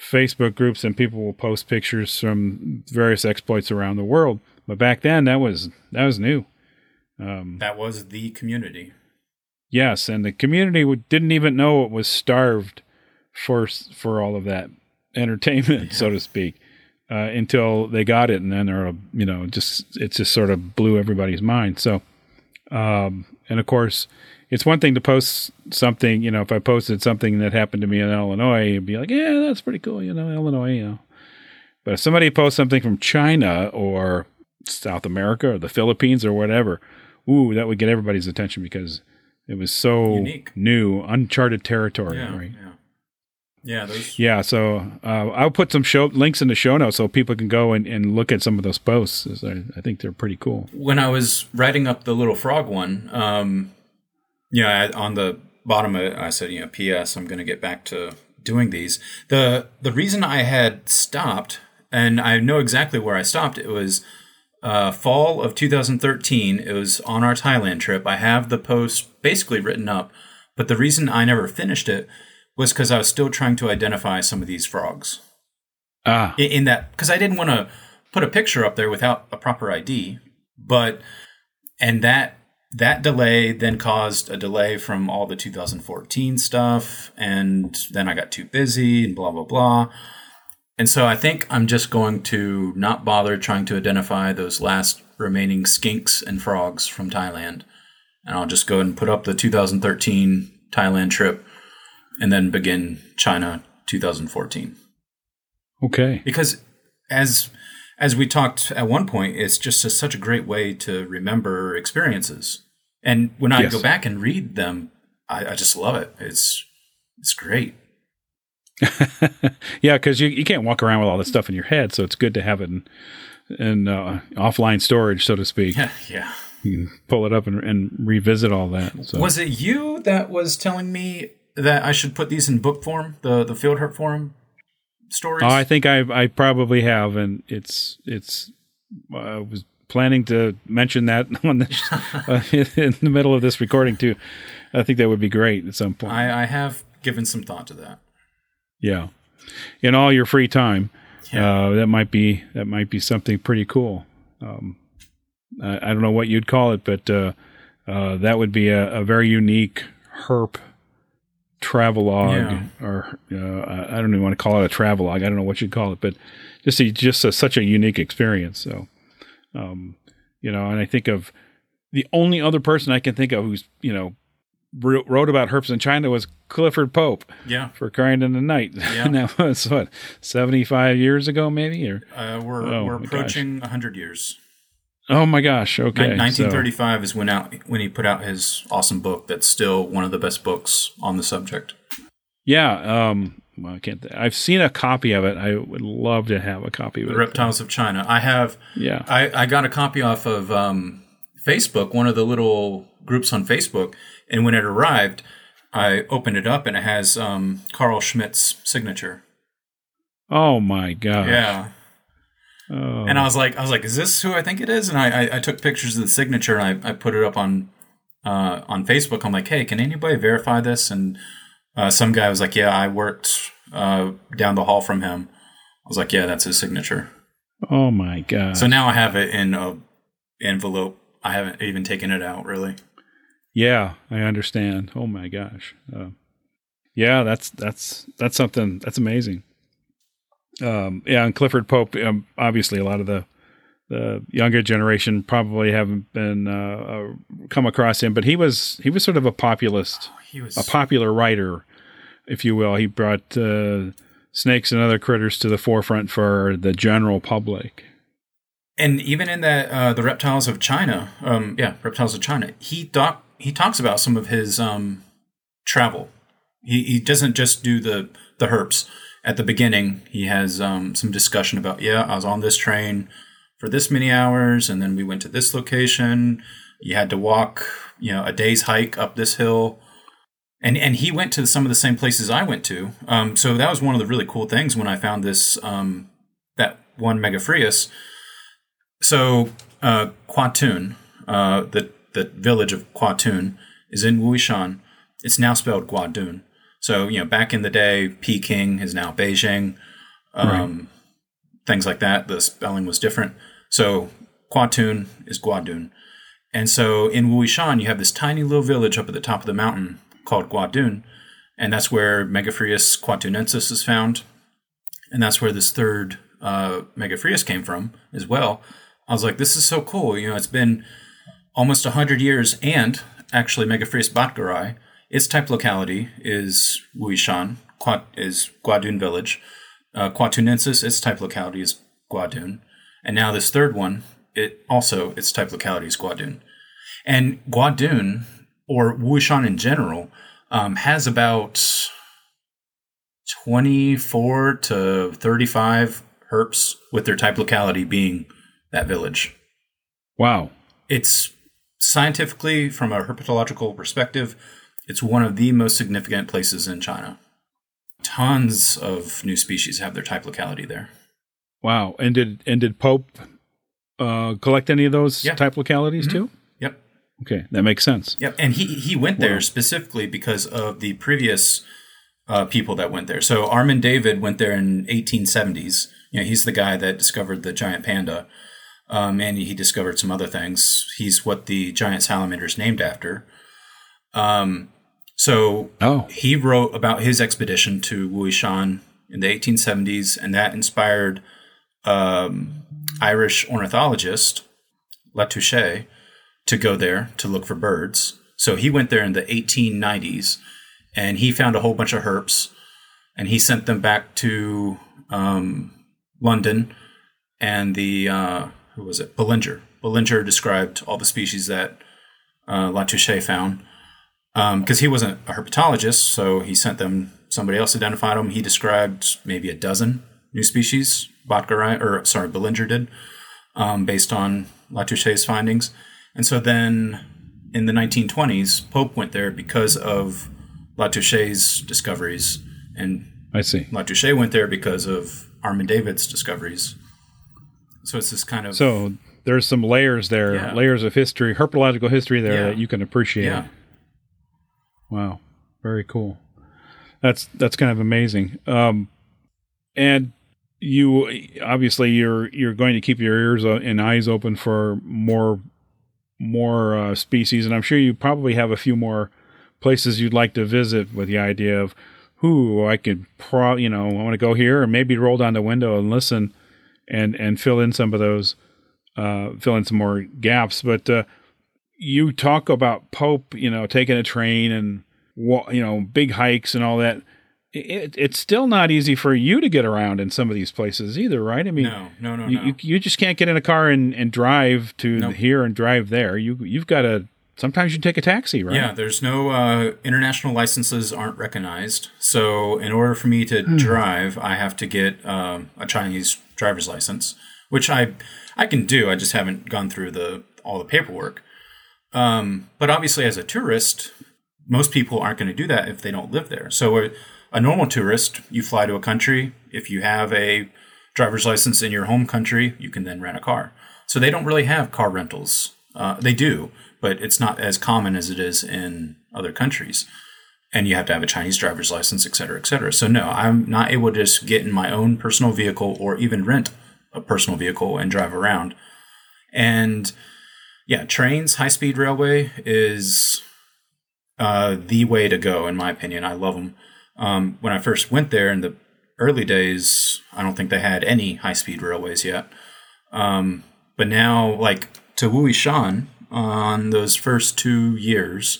Facebook groups and people will post pictures from various exploits around the world. But back then, that was that was new. Um, that was the community. Yes, and the community didn't even know it was starved for for all of that entertainment, yeah. so to speak, uh, until they got it, and then they're you know just it just sort of blew everybody's mind. So, um, and of course, it's one thing to post something. You know, if I posted something that happened to me in Illinois, you'd be like, yeah, that's pretty cool. You know, Illinois. You know, but if somebody posts something from China or South America or the Philippines or whatever, ooh, that would get everybody's attention because it was so Unique. new, uncharted territory, yeah, right? Yeah. Yeah, those. Yeah, so uh, I'll put some show links in the show notes so people can go and, and look at some of those posts. I, I think they're pretty cool. When I was writing up the little frog one, um, yeah, on the bottom of it, I said, you know, P.S. I'm going to get back to doing these. the The reason I had stopped, and I know exactly where I stopped. It was uh, fall of 2013. It was on our Thailand trip. I have the post basically written up, but the reason I never finished it was because I was still trying to identify some of these frogs. Ah. In, in that, because I didn't want to put a picture up there without a proper ID, but, and that, that delay then caused a delay from all the 2014 stuff. And then I got too busy and blah, blah, blah. And so I think I'm just going to not bother trying to identify those last remaining skinks and frogs from Thailand. And I'll just go ahead and put up the 2013 Thailand trip and then begin China 2014. Okay. Because as as we talked at one point, it's just a, such a great way to remember experiences. And when I yes. go back and read them, I, I just love it. It's it's great. yeah, because you, you can't walk around with all this stuff in your head, so it's good to have it in, in uh, offline storage, so to speak. Yeah, yeah. You can pull it up and, and revisit all that. So. Was it you that was telling me that I should put these in book form, the the Field Forum stories? Oh, I think I I probably have, and it's it's. I was planning to mention that on this uh, in the middle of this recording too. I think that would be great at some point. I, I have given some thought to that. Yeah, in all your free time, yeah. uh, that might be that might be something pretty cool. Um, I, I, don't know what you'd call it, but uh, uh, that would be a, a very unique herp travelogue yeah. or uh, I don't even want to call it a travelogue. I don't know what you'd call it, but just a, just a, such a unique experience. So, um, you know, and I think of the only other person I can think of who's you know wrote about herps in China was Clifford Pope. Yeah. For crying in the night. Yeah. and that was what seventy five years ago, maybe. Or Uh, we're Oh, we're approaching 100 years. Oh my gosh, okay, Nin- so- 1935 is when out when he put out his awesome book. That's still one of the best books on the subject. yeah. Um, well, I can't. I've seen a copy of it. I would love to have a copy of The it. Reptiles of China. I have. Yeah. I, I got a copy off of um, Facebook, one of the little groups on Facebook, and when it arrived, I opened it up and it has um, Karl Schmidt's signature. Oh my gosh. Yeah. Oh. And I was like, I was like, is this who I think it is? And I, I, I took pictures of the signature and I, I put it up on uh, on Facebook. I'm like, hey, can anybody verify this? And uh, some guy was like, yeah, I worked uh, down the hall from him. I was like, yeah, that's his signature. oh my god. So now I have it in a envelope. I haven't even taken it out really. Yeah, I understand. Oh my gosh. Uh, yeah, that's that's that's something that's amazing. Um, yeah, and Clifford Pope. Um, obviously, a lot of the the younger generation probably haven't been uh, uh, come across him, but he was he was sort of a populist, He was a popular writer, if you will. He brought uh, snakes and other critters to the forefront for the general public. and even in that uh, the reptiles of China, um, yeah, reptiles of China, he doc he talks about some of his um, travel. He he doesn't just do the the herps. At the beginning, he has um, some discussion about yeah, I was on this train for this many hours, and then we went to this location. You had to walk, you know, a day's hike up this hill. And, and he went to some of the same places I went to. Um, so that was one of the really cool things when I found this um, that one Megophrys so uh, Kuatun, uh, the the village of Kuatun, is in Wuyishan. It's now spelled Guadun. So you know, back in the day, Peking is now Beijing. Um, Things like that. The spelling was different. So Kuatun is Guadun. And so in Wuyishan, you have this tiny little village up at the top of the mountain called Guadun, and that's where Megophrys kuatunensis is found, and that's where this third uh, Megophrys came from as well. I was like, this is so cool. You know, it's been almost 100 years, and actually, Megophrys boettgeri, its type locality is Wuyishan, is Guadun village. Uh, Kuatunensis, its type locality is Guadun. And now this third one, it also, its type locality is Guadun. And Guadun, or Wuyishan in general, um, has about 24 to 35 herps with their type locality being that village. Wow. It's scientifically, from a herpetological perspective, it's one of the most significant places in China. Tons of new species have their type locality there. Wow. And did and did Pope uh, collect any of those Yeah. type localities too? Yep. Okay, that makes sense. Yep. And he, he went Wow. there specifically because of the previous uh, people that went there. So Armand David went there in 1870s. You know, he's the guy that discovered the giant panda. Um, and he discovered some other things. He's what the giant salamander is named after. Um, so Oh, he wrote about his expedition to Wuyishan in the 1870s, and that inspired um, Irish ornithologist Latouche to go there to look for birds. So he went there in the 1890s, and he found a whole bunch of herps, and he sent them back to um, London, and the uh, who was it? Boulenger. Boulenger described all the species that uh, Latouche found because he wasn't a herpetologist, so he sent them. Somebody else identified them. He described maybe a dozen new species. Boettgeri, or sorry, Boulenger did, um, based on Latouche's findings. And so then, in the 1920s, Pope went there because of Latouche's discoveries, and I see. Latouche went there because of Armand David's discoveries. So it's this kind of So there's some layers there, Yeah. layers of history, herpetological history there Yeah. that you can appreciate. yeah, Wow, very cool. That's that's kind of amazing. Um, and you obviously you're you're going to keep your ears and eyes open for more more uh, species, and I'm sure you probably have a few more places you'd like to visit with the idea of who I could pro you know I want to go here, or maybe roll down the window and listen and and fill in some of those uh, fill in some more gaps. But uh, you talk about Pope, you know, taking a train and you know big hikes and all that. It, it's still not easy for you to get around in some of these places either, right? I mean, no, no, no, you, no. You, you just can't get in a car and, and drive to Nope. here and drive there. You you've got to. Sometimes you take a taxi, right? Yeah, there's no uh, international licenses aren't recognized. So in order for me to drive, I have to get um, a Chinese driver's license, which I I can do. I just haven't gone through the all the paperwork. Um, but obviously, as a tourist, most people aren't going to do that if they don't live there. So a, a normal tourist, you fly to a country. If you have a driver's license in your home country, you can then rent a car. So they don't really have car rentals. Uh, they do, but it's not as common as it is in other countries. And you have to have a Chinese driver's license, et cetera, et cetera. So no, I'm not able to just get in my own personal vehicle or even rent a personal vehicle and drive around. And yeah, trains, high speed railway is uh, the way to go, in my opinion. I love them. Um, when I first went there in the early days, I don't think they had any high speed railways yet. Um, but now, like to Wuyishan, on those first two years,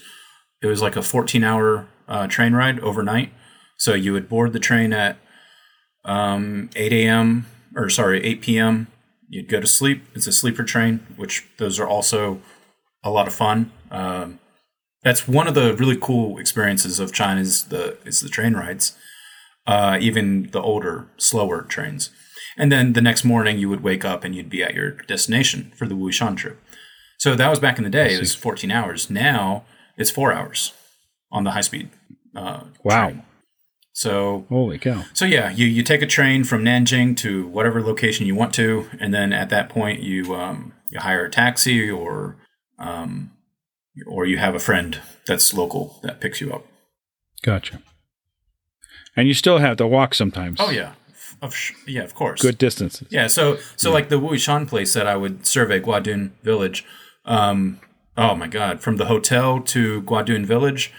it was like a 14 hour uh, train ride overnight. So you would board the train at um, 8 a.m. or sorry, 8 p.m. You'd go to sleep. It's a sleeper train, which those are also a lot of fun. Um, that's one of the really cool experiences of China is the is the train rides, uh, even the older, slower trains. And then the next morning, you would wake up and you'd be at your destination for the Wuyishan trip. So that was back in the day. It was 14 hours. Now it's four hours on the high speed. Uh, Wow. train. So Holy cow. so yeah, you, you take a train from Nanjing to whatever location you want to, and then at that point you um, you hire a taxi or um, or you have a friend that's local that picks you up. Gotcha. And you still have to walk sometimes. Oh yeah, of sh- yeah, of course. Good distances. Yeah, so so like the Wuyishan place that I would survey Guadun Village. Um, oh my god, from the hotel to Guadun Village,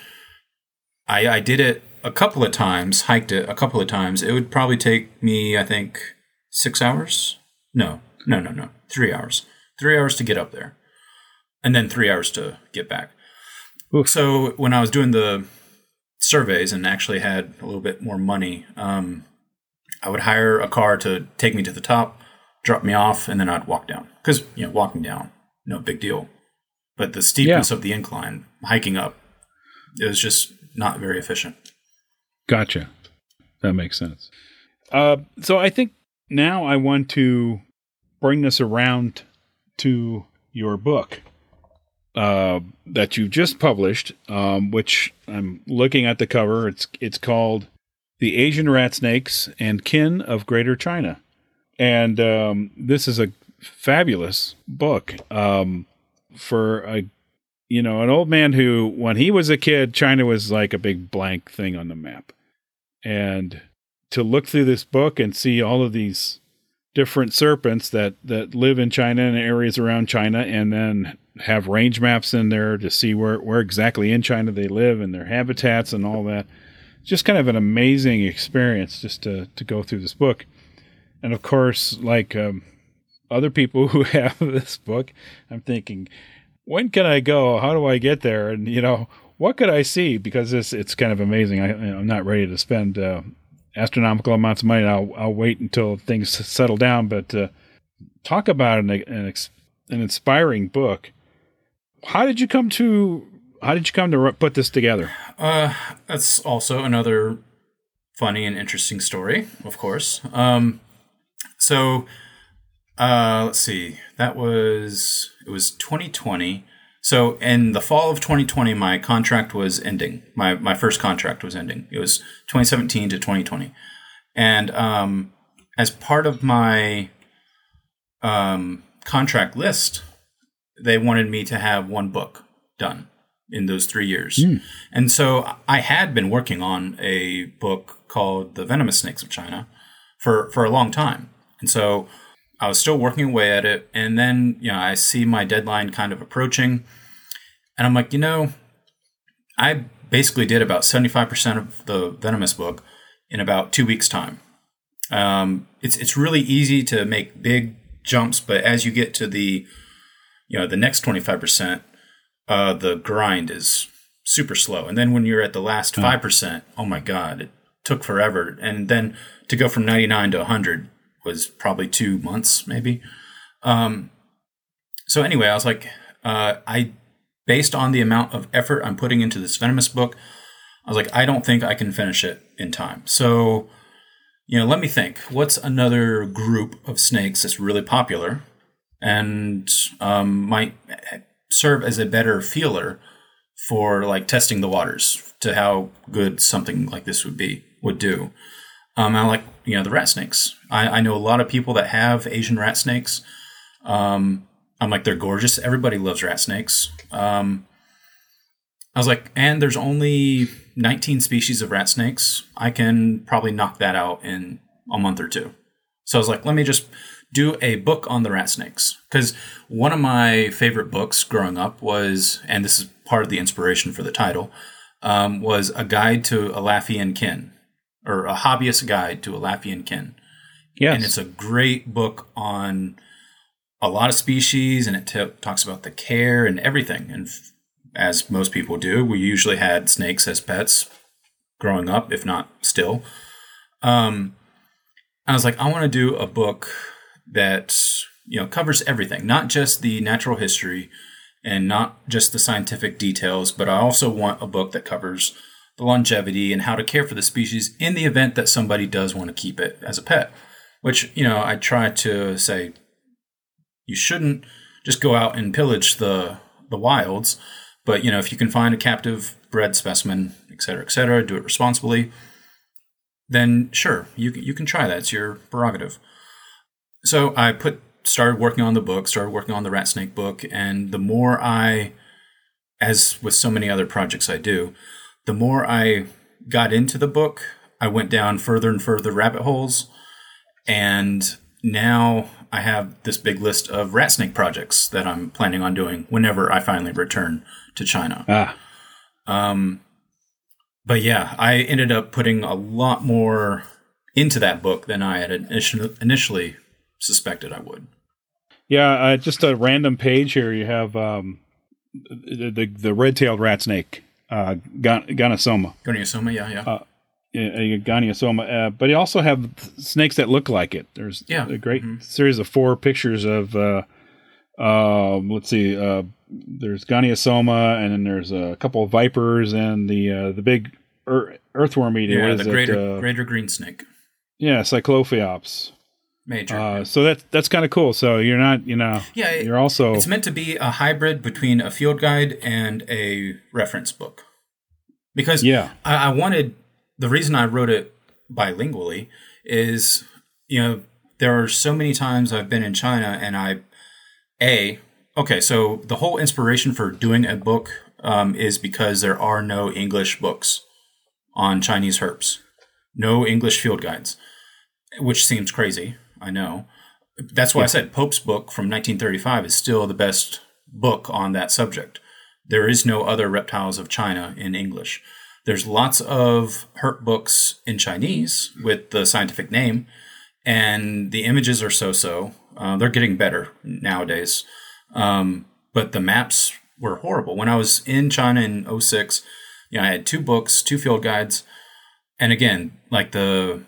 I I did it a couple of times, hiked it a couple of times. It would probably take me, I think, six hours. No, no, no, no, three hours. Three hours to get up there, and then three hours to get back. Oof. So when I was doing the surveys and actually had a little bit more money, um, I would hire a car to take me to the top, drop me off, and then I'd walk down. Because, you know, walking down, no big deal. But the steepness of the incline, hiking up, it was just not very efficient. Gotcha. That makes sense. Uh, so I think now I want to bring this around to your book uh, that you've just published, um, which I'm looking at the cover. It's it's called "The Asian Rat Snakes and Kin of Greater China," and um, this is a fabulous book um, for a you know an old man who, when he was a kid, China was like a big blank thing on the map, and to look through this book and see all of these different serpents that that live in China and areas around China, and then have range maps in there to see where where exactly in China they live and their habitats and all that. Just kind of an amazing experience just to to go through this book, and of course, like um, other people who have this book, I'm thinking, when can I go? How do I get there? And you know, what could I see? Because it's it's kind of amazing. I, I'm not ready to spend uh, astronomical amounts of money. I'll I'll wait until things settle down. But uh, talk about an an, an inspiring book. How did you come to How did you come to put this together? Uh, that's also another funny and interesting story, of course. Um, so, uh, let's see. That was it was 2020. So in the fall of 2020, my contract was ending. My my first contract was ending. It was 2017 to 2020, and um, as part of my um, contract list, they wanted me to have one book done in those three years. And so I had been working on a book called The Venomous Snakes of China for, for a long time. And so I was still working away at it. And then, you know, I see my deadline kind of approaching. And I'm like, you know, I basically did about 75% of the Venomous book in about two weeks' time. Um, it's, it's really easy to make big jumps, but as you get to the, you know, the next 25%, uh, the grind is super slow. And then when you're at the last five percent, oh my god, it took forever. And then to go from 99 to 100 was probably two months, maybe. Um, so anyway, I was like, uh, I based on the amount of effort I'm putting into this venomous book, I was like, I don't think I can finish it in time. So, you know, let me think. What's another group of snakes that's really popular and um, might serve as a better feeler for like testing the waters to how good something like this would be would do. Um, I like you know the rat snakes. I, I know a lot of people that have Asian rat snakes. Um, I'm like they're gorgeous. Everybody loves rat snakes. Um, I was like, and there's only 19 species of rat snakes. I can probably knock that out in a month or two. So I was like, let me just do a book on the rat snakes because one of my favorite books growing up was, and this is part of the inspiration for the title, um, was a guide to Elaphe and kin or a hobbyist guide to a Elaphe and kin. Yes. And it's a great book on a lot of species and it t- talks about the care and everything. And f- as most people do, we usually had snakes as pets growing up, if not still. Um, I was like, I want to do a book that you know covers everything, not just the natural history and not just the scientific details, but I also want a book that covers the longevity and how to care for the species in the event that somebody does want to keep it as a pet. Which, you know, I try to say you shouldn't just go out and pillage the the wilds, but you know, if you can find a captive bred specimen, et cetera, et cetera, do it responsibly, then sure, you you can try that. It's your prerogative. So I put started working on the book, started working on the rat snake book, and the more I, as with so many other projects I do, the more I got into the book, I went down further and further rabbit holes. And now I have this big list of rat snake projects that I'm planning on doing whenever I finally return to China. Ah. Um, but yeah, I ended up putting a lot more into that book than I had initially suspected I would. Yeah, uh, just a random page here. You have um, the, the, the red-tailed rat snake uh, Gonyosoma. Gonyosoma, yeah, yeah. Uh, Gonyosoma, uh, but you also have snakes that look like it. There's yeah. a great mm-hmm. series of four pictures of, uh, uh, let's see, uh, there's Gonyosoma, and then there's a couple of vipers, and the uh, the big er- earthworm eater. Yeah, the greater, uh, greater green snake. Yeah, Cyclophiops. Major. Uh, so that's that's kind of cool. So you're not, you know, yeah, you're also it's meant to be a hybrid between a field guide and a reference book. Because yeah, I, I wanted the reason I wrote it bilingually is you know there are so many times I've been in China and I a okay so the whole inspiration for doing a book um, is because there are no English books on Chinese herps, no English field guides, which seems crazy I know. That's why yeah. I said Pope's book from 1935 is still the best book on that subject. There is no other reptiles of China in English. There's lots of herp books in Chinese with the scientific name, and the images are so so. Uh, they're getting better nowadays. Um, but the maps were horrible. When I was in China in 06, you know, I had two books, two field guides, and again, like the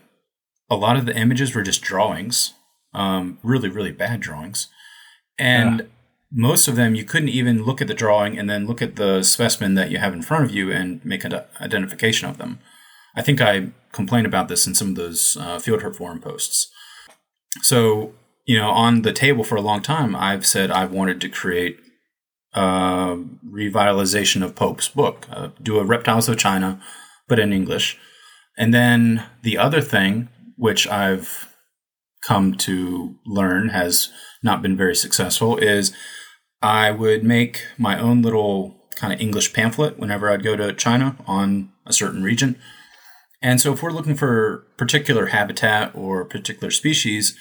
a lot of the images were just drawings, um, really, really bad drawings. And uh. most of them, you couldn't even look at the drawing and then look at the specimen that you have in front of you and make an identification of them. I think I complained about this in some of those uh, Field Herp forum posts. So, you know, on the table for a long time, I've said I've wanted to create a revitalization of Pope's book, uh, do a Reptiles of China, but in English. And then the other thing which I've come to learn has not been very successful, is I would make my own little kind of English pamphlet whenever I'd go to China on a certain region. And so, if we're looking for particular habitat or particular species,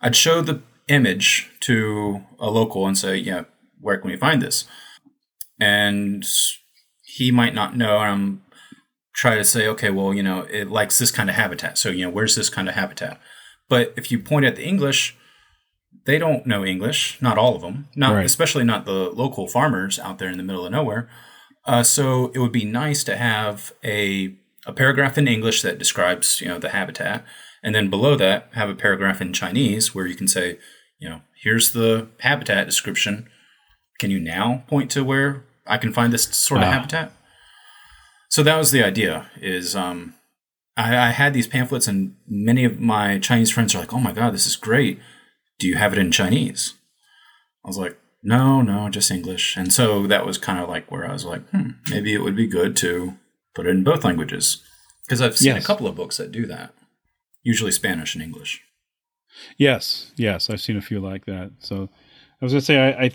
I'd show the image to a local and say, "Yeah, where can we find this?" And he might not know. I'm try to say, okay, well, you know, it likes this kind of habitat. So, you know, where's this kind of habitat? But if you point at the English, they don't know English. Not all of them. Not Right. especially not the local farmers out there in the middle of nowhere. Uh, so it would be nice to have a a paragraph in English that describes you know the habitat, and then below that have a paragraph in Chinese where you can say, you know, here's the habitat description. Can you now point to where I can find this sort of Ah. habitat? So that was the idea. Is um, I, I had these pamphlets, and many of my Chinese friends are like, "Oh my god, this is great! Do you have it in Chinese?" I was like, "No, no, just English." And so that was kind of like where I was like, "Hmm, maybe it would be good to put it in both languages," because I've seen Yes. a couple of books that do that, usually Spanish and English. Yes, yes, I've seen a few like that. So I was gonna say I, I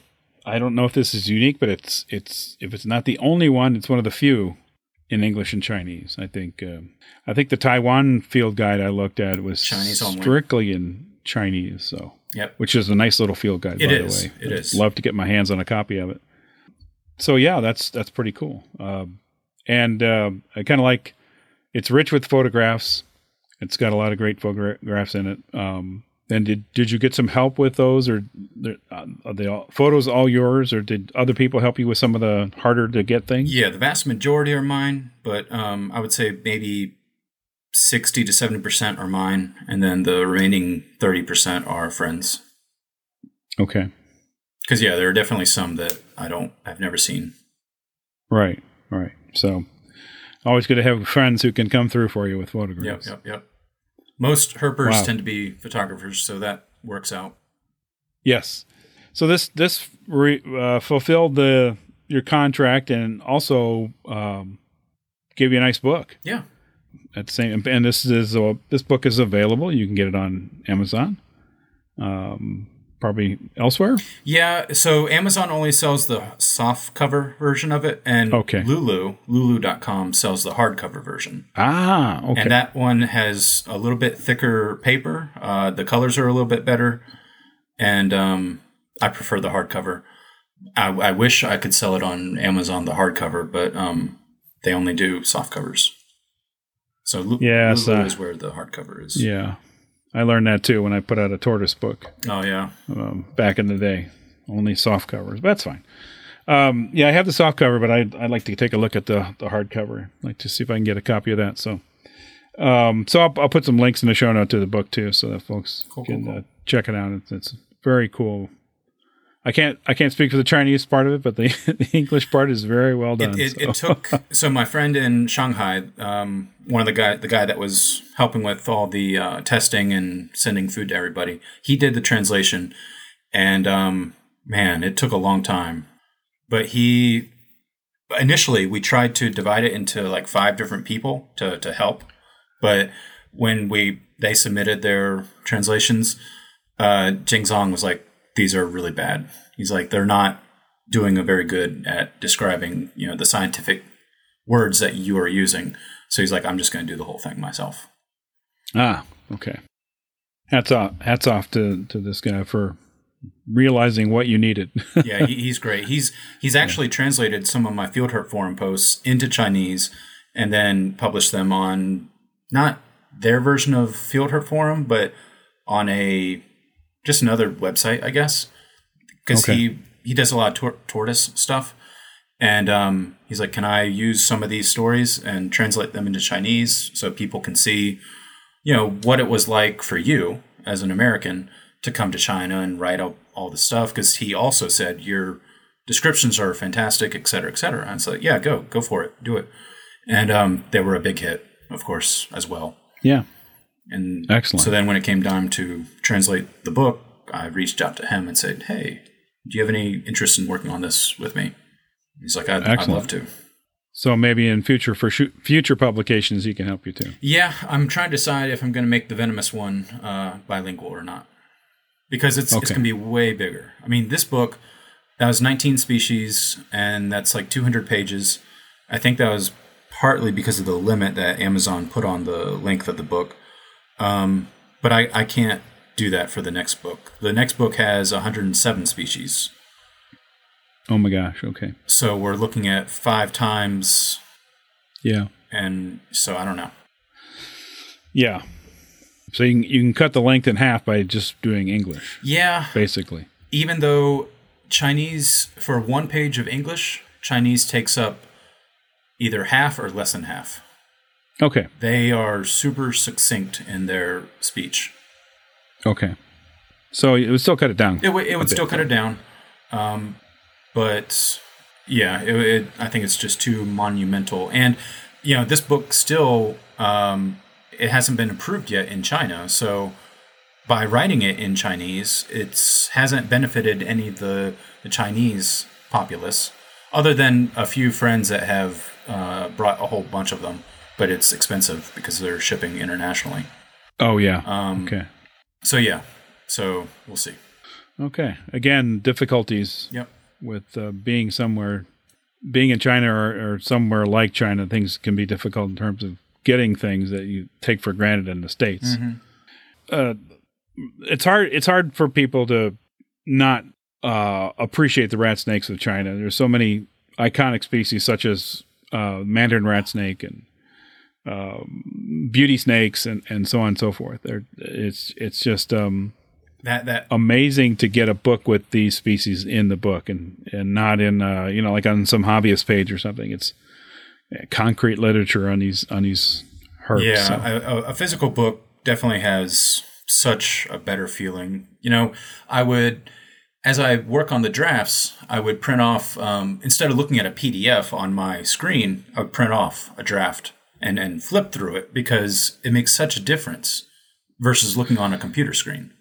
I don't know if this is unique, but it's it's if it's not the only one, it's one of the few in English and Chinese. I think um, I think the Taiwan field guide I looked at was Chinese only. strictly in Chinese. So Yep. which is a nice little field guide. It by is, the way, it I'd is. Love to get my hands on a copy of it. So yeah, that's that's pretty cool. Um, and um I kind of like it's rich with photographs. It's got a lot of great photographs in it. Um, and did did you get some help with those, or uh, are they all, photos all yours, or did other people help you with some of the harder to get things? Yeah, the vast majority are mine, but um, I would say maybe sixty to seventy percent are mine, and then the remaining thirty percent are friends. Okay, Because yeah, there are definitely some that I don't, I've never seen. right, right. So always good to have friends who can come through for you with photographs. Yep, yep, yep. Most herpers Wow. tend to be photographers, so that works out. Yes. So this this re, uh, fulfilled the your contract and also um, gave you a nice book Yeah, at the same. And this is uh, this book is available. You can get it on Amazon, um, probably elsewhere. yeah. So Amazon only sells the soft cover version of it, and Okay. Lulu, Lulu.com sells the hardcover version. Ah, okay. And that one has a little bit thicker paper. Uh, the colors are a little bit better, and um, I prefer the hardcover. I, I wish I could sell it on Amazon the hardcover, but um, they only do soft covers. So Lu- Yes, Lulu uh, is where the hardcover is. yeah, I learned that too when I put out a tortoise book. Oh yeah. um, back in the day. Only soft covers, but that's fine. Um, yeah, I have the soft cover, but I'd, I'd like to take a look at the the hard cover. I'd like to see if I can get a copy of that. So, um, so I'll, I'll put some links in the show note to the book too, so that folks Cool, can cool, cool. Uh, check it out. It's, it's very cool. I can't I can't speak for the Chinese part of it, but the, the English part is very well done. It, it, so. it took so my friend in Shanghai, um, one of the guy the guy that was helping with all the uh, testing and sending food to everybody. He did the translation, and um, man, it took a long time. But he initially we tried to divide it into like five different people to to help, but when we they submitted their translations, uh, Jing Zong was like, "These are really bad." He's like, "They're not doing a very good at describing, you know, the scientific words that you are using." So he's like, "I'm just going to do the whole thing myself." ah, okay. Hats off, hats off to to this guy for realizing what you needed. yeah, he, he's great. He's he's actually translated some of my Field Herp Forum posts into Chinese and then published them on not their version of Field Herp Forum, but on a just another website, I guess, because Okay. he he does a lot of tor- tortoise stuff. And um, he's like, "Can I use some of these stories and translate them into Chinese so people can see, you know, what it was like for you as an American to come to China and write out all the stuff?" Because he also said your descriptions are fantastic, et cetera, et cetera. And so, yeah, go, go for it, do it. And um, they were a big hit, of course, as well. yeah, And Excellent. So then, when it came time to translate the book, I reached out to him and said, "Hey, do you have any interest in working on this with me?" He's like, "I'd, I'd love to." So maybe in future for shu- future publications, he can help you too. Yeah, I'm trying to decide if I'm going to make the venomous one uh, bilingual or not, because it's it's going to be way bigger. I mean, this book that was 19 species, and that's like 200 pages. I think that was partly because of the limit that Amazon put on the length of the book. Um, but I, I can't do that for the next book. The next book has 107 species. Oh my gosh. Okay. So we're looking at five times, Yeah. and so I don't know. Yeah. So you can, you can cut the length in half by just doing English, Yeah, basically. even though Chinese for one page of English, Chinese takes up either half or less than half. Okay. They are super succinct in their speech. Okay. So it would still cut it down. It, would- it would bit, still cut it down, um, but yeah, it, it, I think it's just too monumental. And you know, this book still um, it hasn't been approved yet in China. So by writing it in Chinese, it's hasn't benefited any of the, the Chinese populace, other than a few friends that have uh, brought a whole bunch of them. But it's expensive because they're shipping internationally. Oh yeah. Um, okay. So yeah, so we'll see. Okay. Again, difficulties Yep. with uh, being somewhere, being in China or, or somewhere like China. Things can be difficult in terms of getting things that you take for granted in the states. Uh, it's hard. It's hard for people to not uh, appreciate the rat snakes of China. There's so many iconic species such as uh, mandarin rat snake and um, beauty snakes and, and so on and so forth. They're, it's it's just um, That that amazing to get a book with these species in the book and and not in uh, you know like on some hobbyist page or something. It's uh, concrete literature on these on these herps. Yeah, so. a, a- a physical book definitely has such a better feeling. You know, I would, as I work on the drafts, I would print off, um, instead of looking at a PDF on my screen, I would print off a draft and, and flip through it because it makes such a difference versus looking on a computer screen.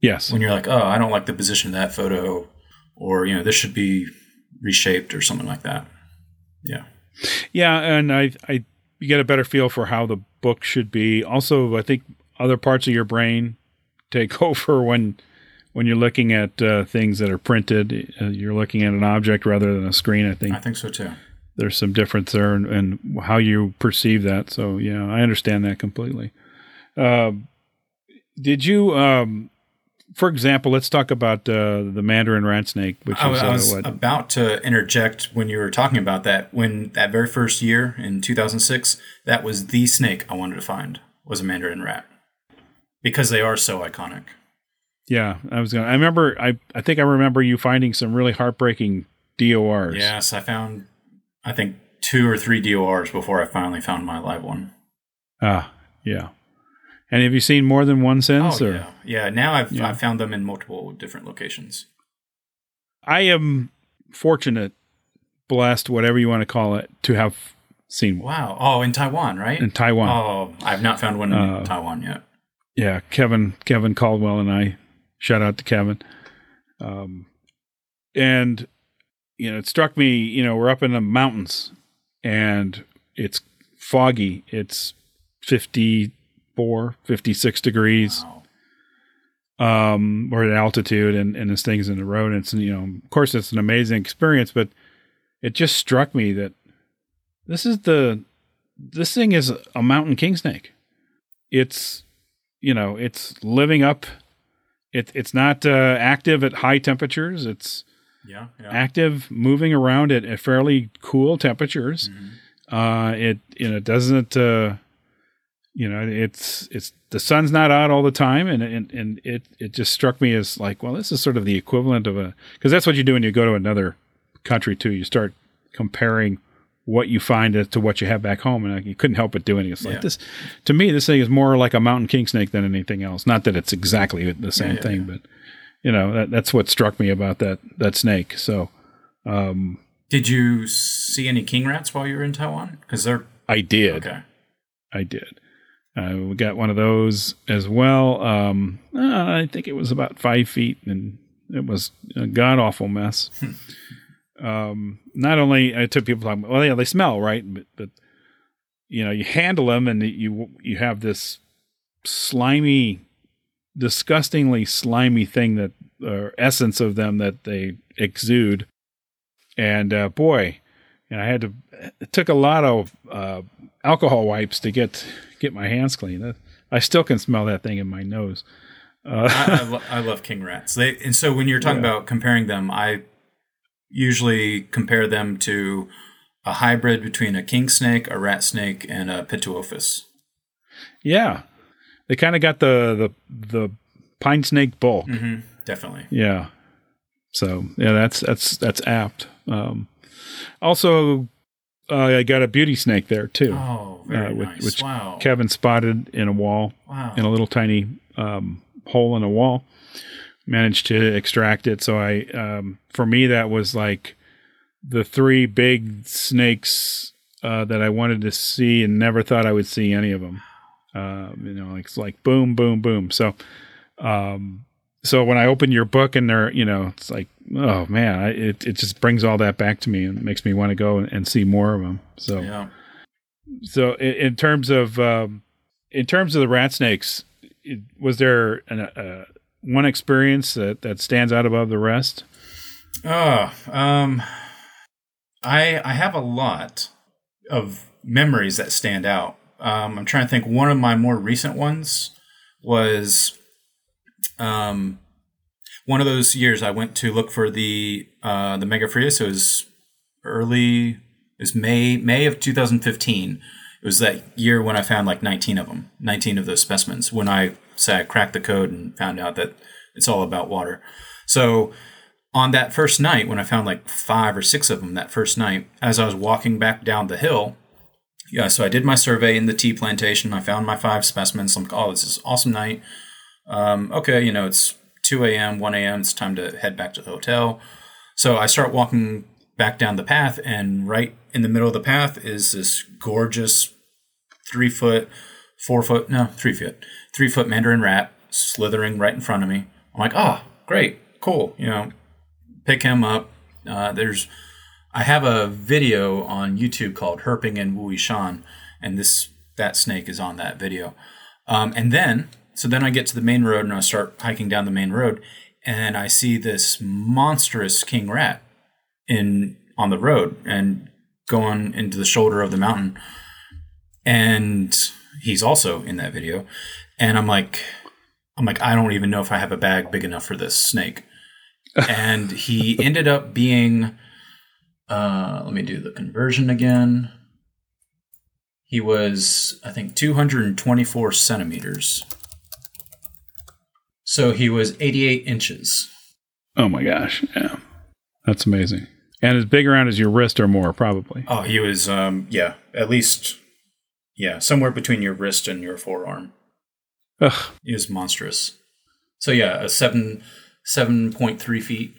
yes. When you're like, oh, I don't like the position of that photo, or, you know, this should be reshaped or something like that. Yeah. Yeah, and I, I, you get a better feel for how the book should be. Also, I think other parts of your brain take over when, when you're looking at uh, things that are printed. Uh, you're looking at an object rather than a screen. I think I think so too. There's some difference there and, how you perceive that. So yeah, I understand that completely. Um did you, um, for example, let's talk about uh, the Mandarin rat snake, which I, is I uh, was about to interject when you were talking about that. When that very first year in 2006, that was the snake I wanted to find was a mandarin rat because they are so iconic. Yeah, I was gonna. I remember. I I think I remember you finding some really heartbreaking DORs. Yes, I found I think two or three DORs before I finally found my live one. Ah, yeah. And have you seen more than one since? Oh or? yeah, yeah. Now I've Yeah. I've found them in multiple different locations. I am fortunate, blessed, whatever you want to call it, to have seen one Wow. Oh, in Taiwan, right? in Taiwan. Oh, I've not found one in Uh, Taiwan yet. yeah, Kevin Kevin Caldwell and I shout out to Kevin. Um, and you know, it struck me. You know, we're up in the mountains, and it's foggy. It's 54, 56 degrees. Wow. Um, we're at altitude, and and this thing's in the road. And it's you know, of course, it's an amazing experience, but it just struck me that this is the this thing is a mountain king snake. It's you know, it's living up. It, it's not uh, active at high temperatures. It's Yeah. Yeah. active, moving around at, at fairly cool temperatures. Mhm. Uh, it you know doesn't uh, you know it's it's the sun's not out all the time, and and, and it it just struck me as like well this is sort of the equivalent of a because that's what you do when you go to another country too. You start comparing what you find to what you have back home, and I, you couldn't help but doing it. It's like Yeah. this to me. This thing is more like a mountain king snake than anything else. Not that it's exactly the same yeah, thing, yeah. but you know that that's what struck me about that that snake. So. Um, Did you see any king rats while you were in Taiwan? Because they're I did. okay. I did. Uh, we got one of those as well. Um, uh, I think it was about five feet, and it was a god awful mess. um, not only I took people talking, well, yeah, they smell right, but, but you know, you handle them, and you you have this slimy, disgustingly slimy thing that or essence of them that they exude, and uh, boy, and I had to. It took a lot of uh, alcohol wipes to get get my hands clean. Uh, I still can smell that thing in my nose. Uh, I, I, lo- I love king rats. They and so when you're talking about comparing them, I usually compare them to a hybrid between a king snake, a rat snake, and a pituophis. yeah, they kind of got the the the pine snake bulk. hmm Definitely. Yeah. So yeah, that's that's that's apt. Um, also, uh, I got a beauty snake there too, Oh, very uh, which, nice. which wow. Kevin spotted in a wall wow. in a little tiny um, hole in a wall. Managed to extract it. So I, um, for me, that was like the three big snakes uh, that I wanted to see and never thought I would see any of them. Uh, you know, like it's like boom, boom, boom. So, um, so when I open your book and they're, you know, it's like, oh man, I, it it just brings all that back to me and makes me want to go and, and see more of them. So, yeah. so in, in terms of um, in terms of the rat snakes, it, was there an, uh, one experience that, that stands out above the rest? Oh, um, I I have a lot of memories that stand out. Um, I'm trying to think. One of my more recent ones was, um, one of those years I went to look for the uh, the Megophrys. So it was early. It was May May of 2015. It was that year when I found like 19 of them, 19 of those specimens. When I say I cracked the code and found out that it's all about water. So on that first night, when I found like five or six of them that first night, as I was walking back down the hill, yeah, so I did my survey in the tea plantation. I found my five specimens. I'm like, oh, this is awesome night. Um, okay, you know, it's 2 a.m., 1 a.m. It's time to head back to the hotel. So I start walking back down the path, and right in the middle of the path is this gorgeous three foot, four foot, no, three foot, three foot mandarin rat slithering right in front of me. I'm like, oh, great, cool. You know, pick him up. Uh, there's, I have a video on YouTube called Herping and Wuyishan, and this that snake is on that video. Um, and then, so then I get to the main road and I start hiking down the main road, and I see this monstrous king rat in on the road and going into the shoulder of the mountain, and he's also in that video, and I'm like, I'm like, I don't even know if I have a bag big enough for this snake. and he ended up being uh let me do the conversion again. He was, I think, 224 centimeters. So he was 88 inches. Oh my gosh, yeah, that's amazing. And as big around as your wrist or more, probably. Oh, he was, um, yeah, at least, yeah, somewhere between your wrist and your forearm. Ugh, He was monstrous. So yeah, a seven, seven point three feet,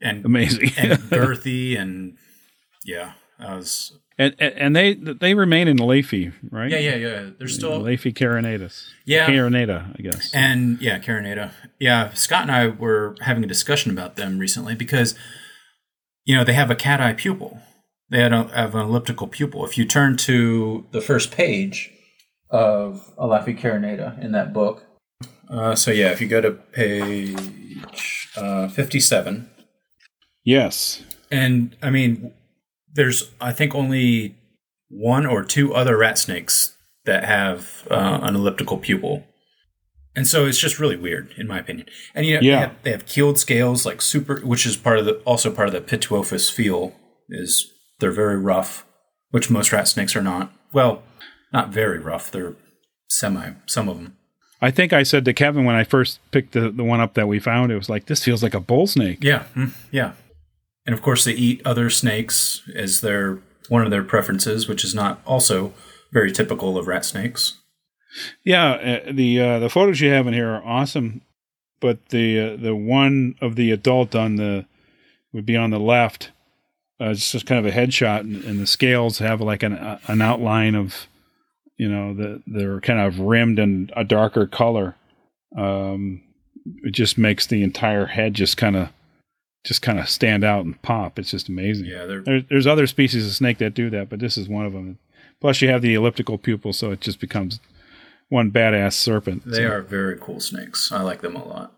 and amazing. and girthy, and yeah, I was and, and they they remain in Elaphe, right? yeah, yeah, yeah. They're still Elaphe carinatus. Yeah. carinata, I guess. And yeah, Carinata. Yeah, Scott and I were having a discussion about them recently because, you know, they have a cat eye pupil. They had a, have an elliptical pupil. If you turn to the first page of Elaphe Carinata in that book. Uh, so yeah, if you go to page uh, 57, yes. and I mean, there's I think only one or two other rat snakes that have uh, an elliptical pupil, and so it's just really weird in my opinion. And you know, Yeah. they, have, they have keeled scales like super, which is part of the also part of the Pituophis feel is they're very rough, which most rat snakes are not. Well, not very rough. They're semi. Some of them. I think I said to Kevin when I first picked the, the one up that we found, it was like, this feels like a bull snake. Yeah, mm, yeah. And of course, they eat other snakes as their one of their preferences, which is not also very typical of rat snakes. Yeah, uh, the uh, the photos you have in here are awesome, but the uh, the one of the adult on the would be on the left. Uh, it's just kind of a headshot, and, and the scales have like an uh, an outline of, you know, the they're kind of rimmed in a darker color. Um, it just makes the entire head just kind of just kind of stand out and pop. It's just amazing. Yeah, There, there's other species of snake that do that, but this is one of them. Plus, you have the elliptical pupil, so it just becomes one badass serpent. they So- are very cool snakes. I like them a lot.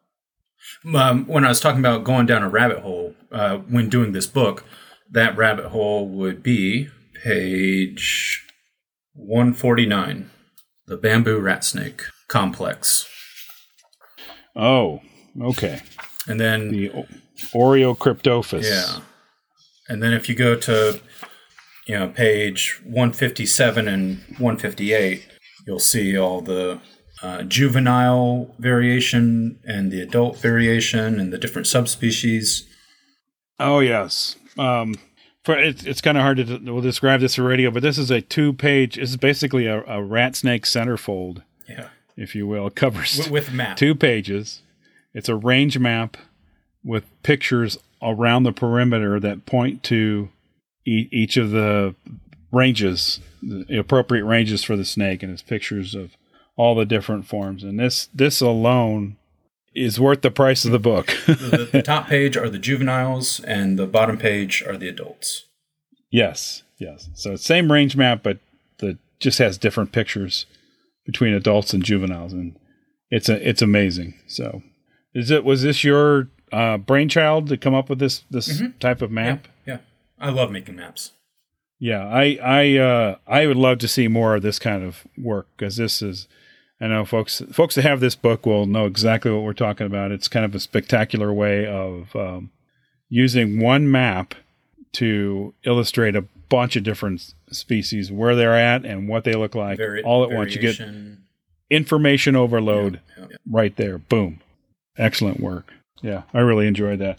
Um, when I was talking about going down a rabbit hole uh, when doing this book, that rabbit hole would be page one forty nine, the bamboo rat snake complex, Oh, okay. and then The o- Oreocryptophis. Yeah. And then if you go to, you know, page 157 and 158, you'll see all the uh, juvenile variation and the adult variation and the different subspecies. Oh yes. Um, for it's it's kind of hard to we'll describe this for radio, but this is a two page. This is basically a, a rat snake centerfold, Yeah, if you will. Covers with, with map. two pages. It's a range map with pictures around the perimeter that point to e- each of the ranges, the appropriate ranges for the snake, and it's pictures of all the different forms. And this this alone is worth the price of the book. the, the top page are the juveniles, and the bottom page are the adults. yes, yes. So same range map, but the just has different pictures between adults and juveniles, and it's a it's amazing. So, is it was this your uh, brainchild to come up with this this type of map? Yeah, I love making maps. Yeah, I I uh, I would love to see more of this kind of work because this is. I know folks folks that have this book will know exactly what we're talking about. It's kind of a spectacular way of um, using one map to illustrate a bunch of different species, where they're at, and what they look like, Vari- all at once. You get information overload Yeah, yeah. right there. Boom. Excellent work. Yeah, I really enjoyed that.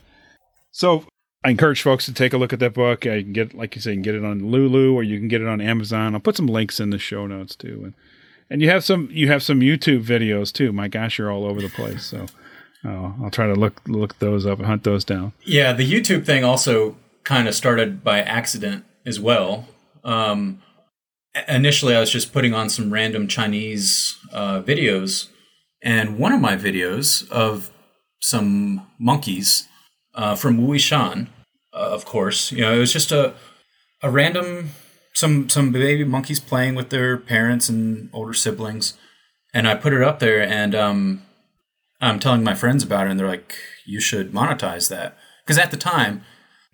So I encourage folks to take a look at that book. I can get, like you say, you can get it on Lulu or you can get it on Amazon. I'll put some links in the show notes too. And and you have some you have some YouTube videos too. My gosh, you're all over the place. So uh, I'll try to look look those up and hunt those down. Yeah, the YouTube thing also kind of started by accident as well. Um, initially, I was just putting on some random Chinese uh, videos, and one of my videos of some monkeys uh, from Wuyishan, uh, of course, you know, it was just a a random some some baby monkeys playing with their parents and older siblings, and I put it up there, and um, I'm telling my friends about it, and they're like, "You should monetize that," because at the time,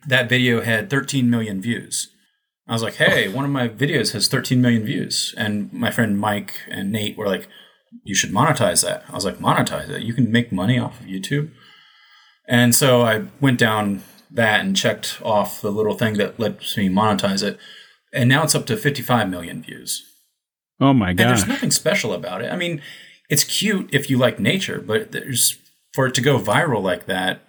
that video had 13 million views. I was like, "Hey, one of my videos has 13 million views," and my friend Mike and Nate were like, "You should monetize that." I was like, "Monetize it? You can make money off of YouTube." And so I went down that and checked off the little thing that lets me monetize it, and now it's up to 55 million views. Oh my god. there's nothing special about it. I mean, it's cute if you like nature, but there's for it to go viral like that,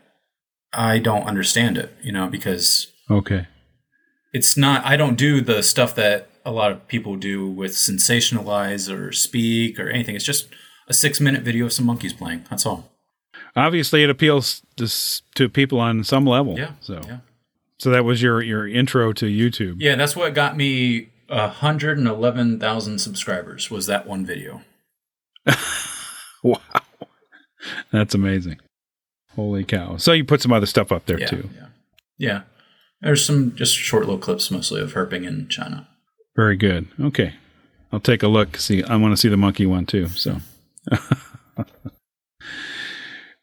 I don't understand it, you know, because Okay. it's not I don't do the stuff that a lot of people do with sensationalize or speak or anything. It's just a 6-minute video of some monkeys playing. That's all. Obviously, it appeals to to people on some level. Yeah. So Yeah. so that was your your intro to YouTube. Yeah, that's what got me 111,000 subscribers was that one video. Wow. That's amazing. Holy cow. So you put some other stuff up there Yeah. too. Yeah. Yeah. There's some just short little clips mostly of herping in China. Very good. Okay. I'll take a look. See, I want to see the monkey one too. So,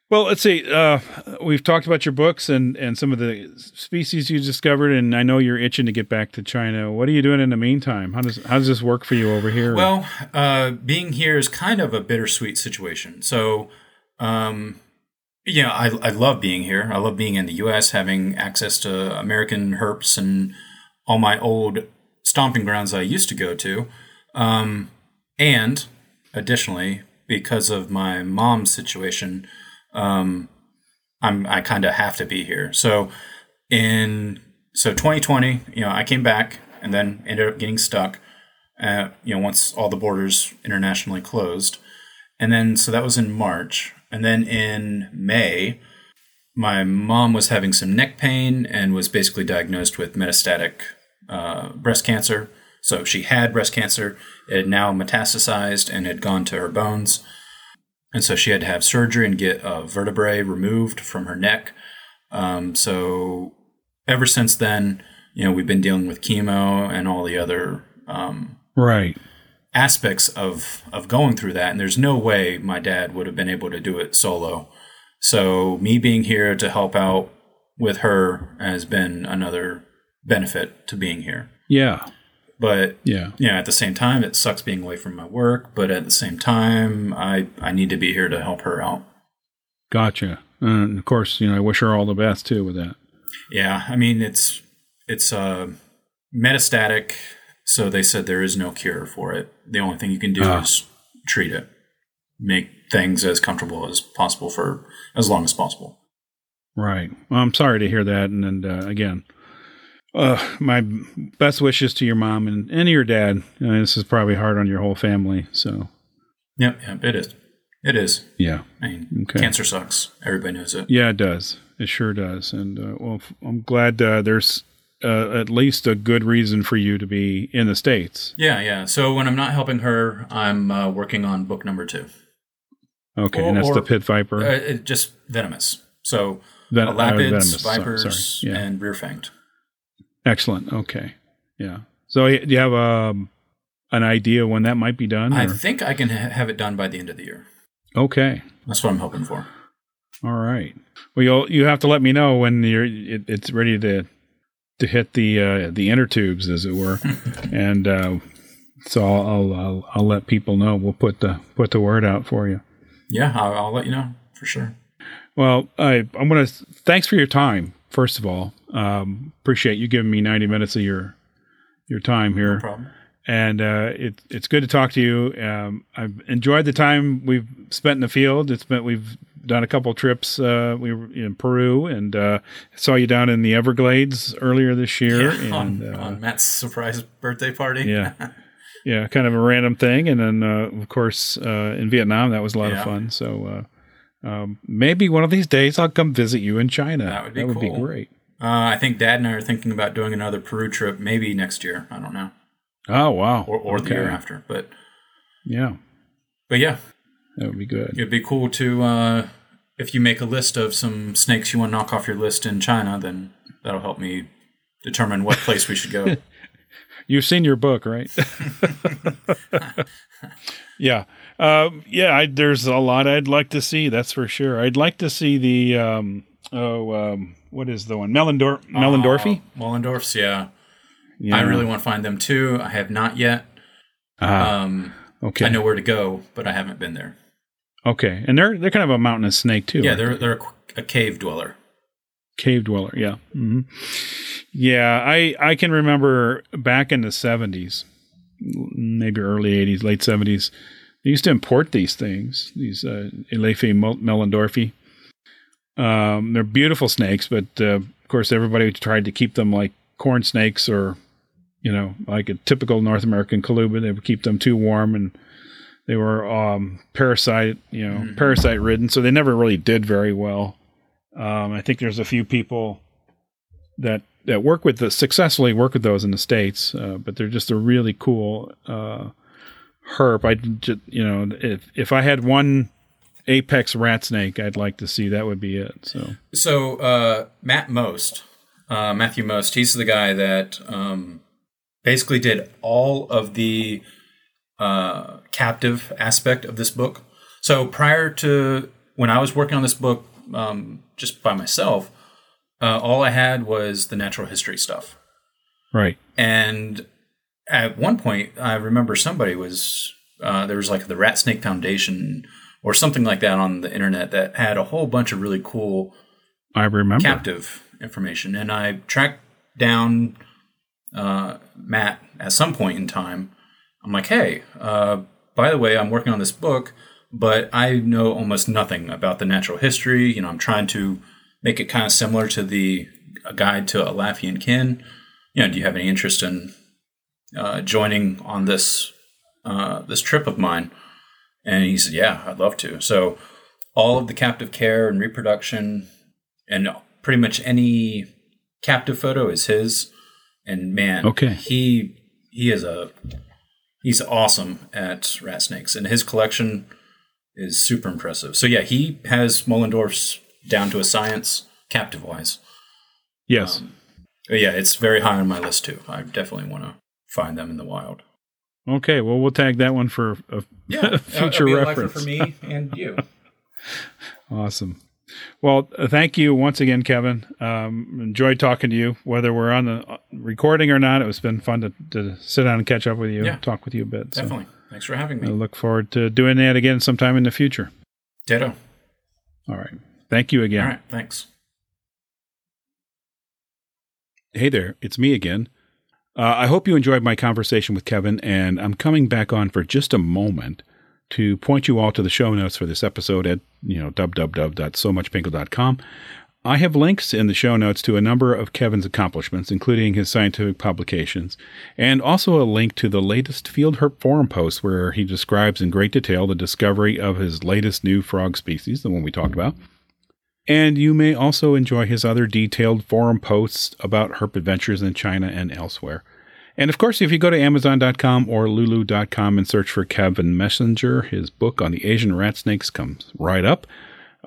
well, let's see. Uh, we've talked about your books and and some of the species you discovered, and I know you're itching to get back to China. What are you doing in the meantime? How does how does this work for you over here? Well, uh, being here is kind of a bittersweet situation. So, um, yeah, I, I love being here. I love being in the U.S., having access to American herps and all my old stomping grounds I used to go to. Um, and additionally, because of my mom's situation, um, I'm I kind of have to be here. So in so 2020, you know, I came back and then ended up getting stuck. Uh, you know, once all the borders internationally closed, and then so that was in March, and then in May, my mom was having some neck pain and was basically diagnosed with metastatic uh, breast cancer. So she had breast cancer. It had now metastasized and had gone to her bones. And so she had to have surgery and get a vertebrae removed from her neck. Um, so ever since then, you know, we've been dealing with chemo and all the other um, right. aspects of of going through that. And there's no way my dad would have been able to do it solo. So me being here to help out with her has been another benefit to being here. Yeah. But Yeah. you know, at the same time, it sucks being away from my work. But at the same time, I I need to be here to help her out. Gotcha. And of course, you know, I wish her all the best too with that. Yeah, I mean it's it's uh, metastatic, so they said there is no cure for it. The only thing you can do Ah. is treat it. make things as comfortable as possible for as long as possible. Right. Well, I'm sorry to hear that. And, and uh, again, uh, my best wishes to your mom and, and your dad. I mean, this is probably hard on your whole family. So, yep, yep, it is. It is. Yeah. I mean, okay. cancer sucks. Everybody knows it. Yeah, it does. It sure does. And uh, well, I'm glad uh, there's uh, at least a good reason for you to be in the states. Yeah, yeah. So when I'm not helping her, I'm uh, working on book number two. Okay, or, and that's or, the pit viper. Uh, just venomous. So Ven- elapids, vipers, yeah. and rear fanged. Excellent. Okay. Yeah. So do you have um, an idea when that might be done? I think I can ha- have it done by the end of the year. Okay. That's what I'm hoping for. All right. Well, you'll you have to let me know when you're it, it's ready to to hit the uh, the inner tubes, as it were, and uh, so I'll, I'll, I'll I'll let people know. We'll put the put the word out for you. Yeah, I'll, I'll let you know for sure. Well, I I'm gonna thanks for your time. First of all, um, appreciate you giving me 90 minutes of your your time here. No problem. And uh, it, it's good to talk to you. Um, I've enjoyed the time we've spent in the field. It's been we've done a couple trips. Uh, we were in Peru and uh, saw you down in the Everglades earlier this year. Yeah, and, on, uh, on, Matt's surprise birthday party. Yeah. yeah, kind of a random thing. And then, uh, of course, uh, in Vietnam, that was a lot yeah. of fun. So uh, um, maybe one of these days I'll come visit you in China. That would be, that would cool. be great. I think Dad and I are thinking about doing another Peru trip maybe next year. I don't know. Oh, wow. Or, or okay. the year after. But yeah. But yeah, that would be good. It'd be cool to uh, if you make a list of some snakes you want to knock off your list in China, then that'll help me determine what place we should go. You've seen your book, right? yeah, uh, yeah. I, there's a lot I'd like to see. That's for sure. I'd like to see the um, oh, um, what is the one? Mellendorf, Mellendorfy. Oh, Moellendorffs, yeah. yeah. I really want to find them too. I have not yet. Uh, um, okay. I know where to go, but I haven't been there. Okay, and they're they're kind of a mountainous snake too. Yeah, they're they're a cave dweller. Cave dweller, yeah, mm-hmm. yeah. I I can remember back in the seventies, maybe early eighties, late seventies. They used to import these things, these uh, Elaphe moellendorffi. Um, they're beautiful snakes, but uh, of course, everybody tried to keep them like corn snakes or, you know, like a typical North American coluber. They would keep them too warm and they were um, parasite, you know, mm-hmm. parasite ridden, so they never really did very well. Um, I think there's a few people that that work with the successfully work with those in the states, uh, but they're just a really cool uh, herp. I just, you know, if if I had one apex rat snake, I'd like to see that would be it. So so uh, Matt Most, uh, Matthew Most, he's the guy that um, basically did all of the uh, captive aspect of this book. So prior to when I was working on this book um, just by myself, uh, all I had was the natural history stuff. Right. And at one point, I remember somebody was uh, there was like the Rat Snake Foundation or something like that on the internet that had a whole bunch of really cool. I remember captive information, and I tracked down uh, Matt at some point in time I'm like, hey, uh, by the way, I'm working on this book, but I know almost nothing about the natural history. You know, I'm trying to make it kind of similar to the guide to Elaphe and kin. You know, do you have any interest in uh, joining on this uh, this trip of mine? And he said, yeah, I'd love to. So all of the captive care and reproduction and pretty much any captive photo is his. And man, okay, he he is a he's awesome at rat snakes, and his collection is super impressive. So yeah, he has Moellendorff's down to a science, captive wise. Yes. Um, yeah, it's very high on my list too. I definitely want to find them in the wild. Okay, well, we'll tag that one for a yeah, future reference for me and you. awesome. Well, thank you once again, Kevin. Um, enjoyed talking to you, whether we're on the uh, recording or not. It was been fun to, to sit down and catch up with you, yeah, talk with you a bit. Definitely. So Thanks for having me. I look forward to doing that again sometime in the future. Ditto. All right. Thank you again. All right. Thanks. Hey there. It's me again. Uh, I hope you enjoyed my conversation with Kevin, and I'm coming back on for just a moment to point you all to the show notes for this episode at you know www.somuchpingle.com. I have links in the show notes to a number of Kevin's accomplishments, including his scientific publications, and also a link to the latest Field Herp forum post where he describes in great detail the discovery of his latest new frog species, the one we talked about. And you may also enjoy his other detailed forum posts about herp adventures in China and elsewhere. And of course, if you go to Amazon.com or Lulu.com and search for Kevin Messenger, his book on the Asian rat snakes comes right up.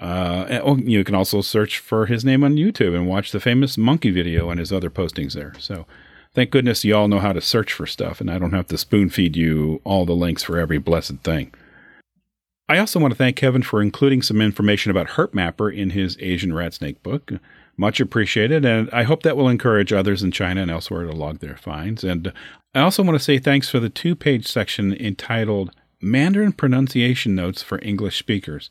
Uh, oh, you can also search for his name on YouTube and watch the famous monkey video and his other postings there. So thank goodness you all know how to search for stuff, and I don't have to spoon feed you all the links for every blessed thing. I also want to thank Kevin for including some information about HerpMapper in his Asian rat snake book. Much appreciated, and I hope that will encourage others in China and elsewhere to log their finds. And I also want to say thanks for the two page section entitled Mandarin Pronunciation Notes for English Speakers.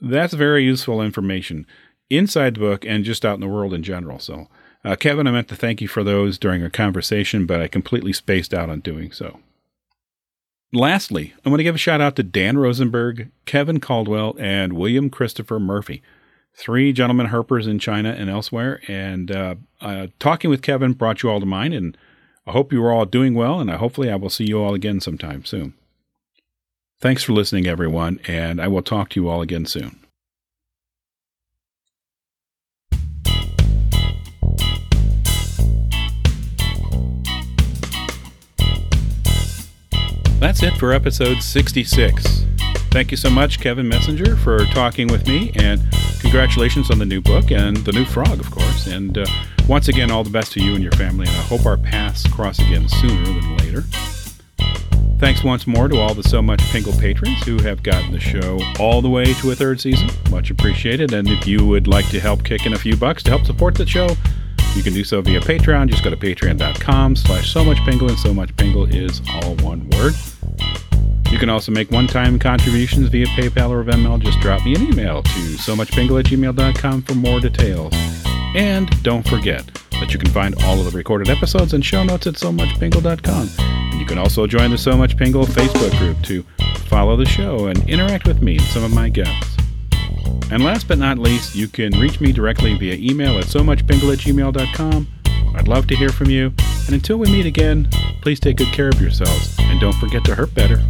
That's very useful information inside the book and just out in the world in general. So, uh, Kevin, I meant to thank you for those during our conversation, but I completely spaced out on doing so. Lastly, I want to give a shout out to Dan Rosenberg, Kevin Caldwell, and William Christopher Murphy, three gentlemen herpers in China and elsewhere. And uh, uh, talking with Kevin brought you all to mind, and I hope you are all doing well, and I hopefully I will see you all again sometime soon. Thanks for listening, everyone, and I will talk to you all again soon. That's it for episode 66. Thank you so much, Kevin Messenger, for talking with me, and congratulations on the new book and the new frog, of course. And uh, once again, all the best to you and your family, and I hope our paths cross again sooner than later. Thanks once more to all the So Much Pingle patrons who have gotten the show all the way to a third season. Much appreciated. And if you would like to help kick in a few bucks to help support the show, you can do so via Patreon. Just go to patreon.com slash so much and so much pingle is all one word. You can also make one-time contributions via PayPal or Venmo. Just drop me an email to so much pingle at gmail.com for more details. And don't forget that you can find all of the recorded episodes and show notes at so muchpingle.com. And you can also join the So Much Pingle Facebook group to follow the show and interact with me and some of my guests. And last but not least, you can reach me directly via email at so. I'd love to hear from you. And until we meet again, please take good care of yourselves and don't forget to hurt better.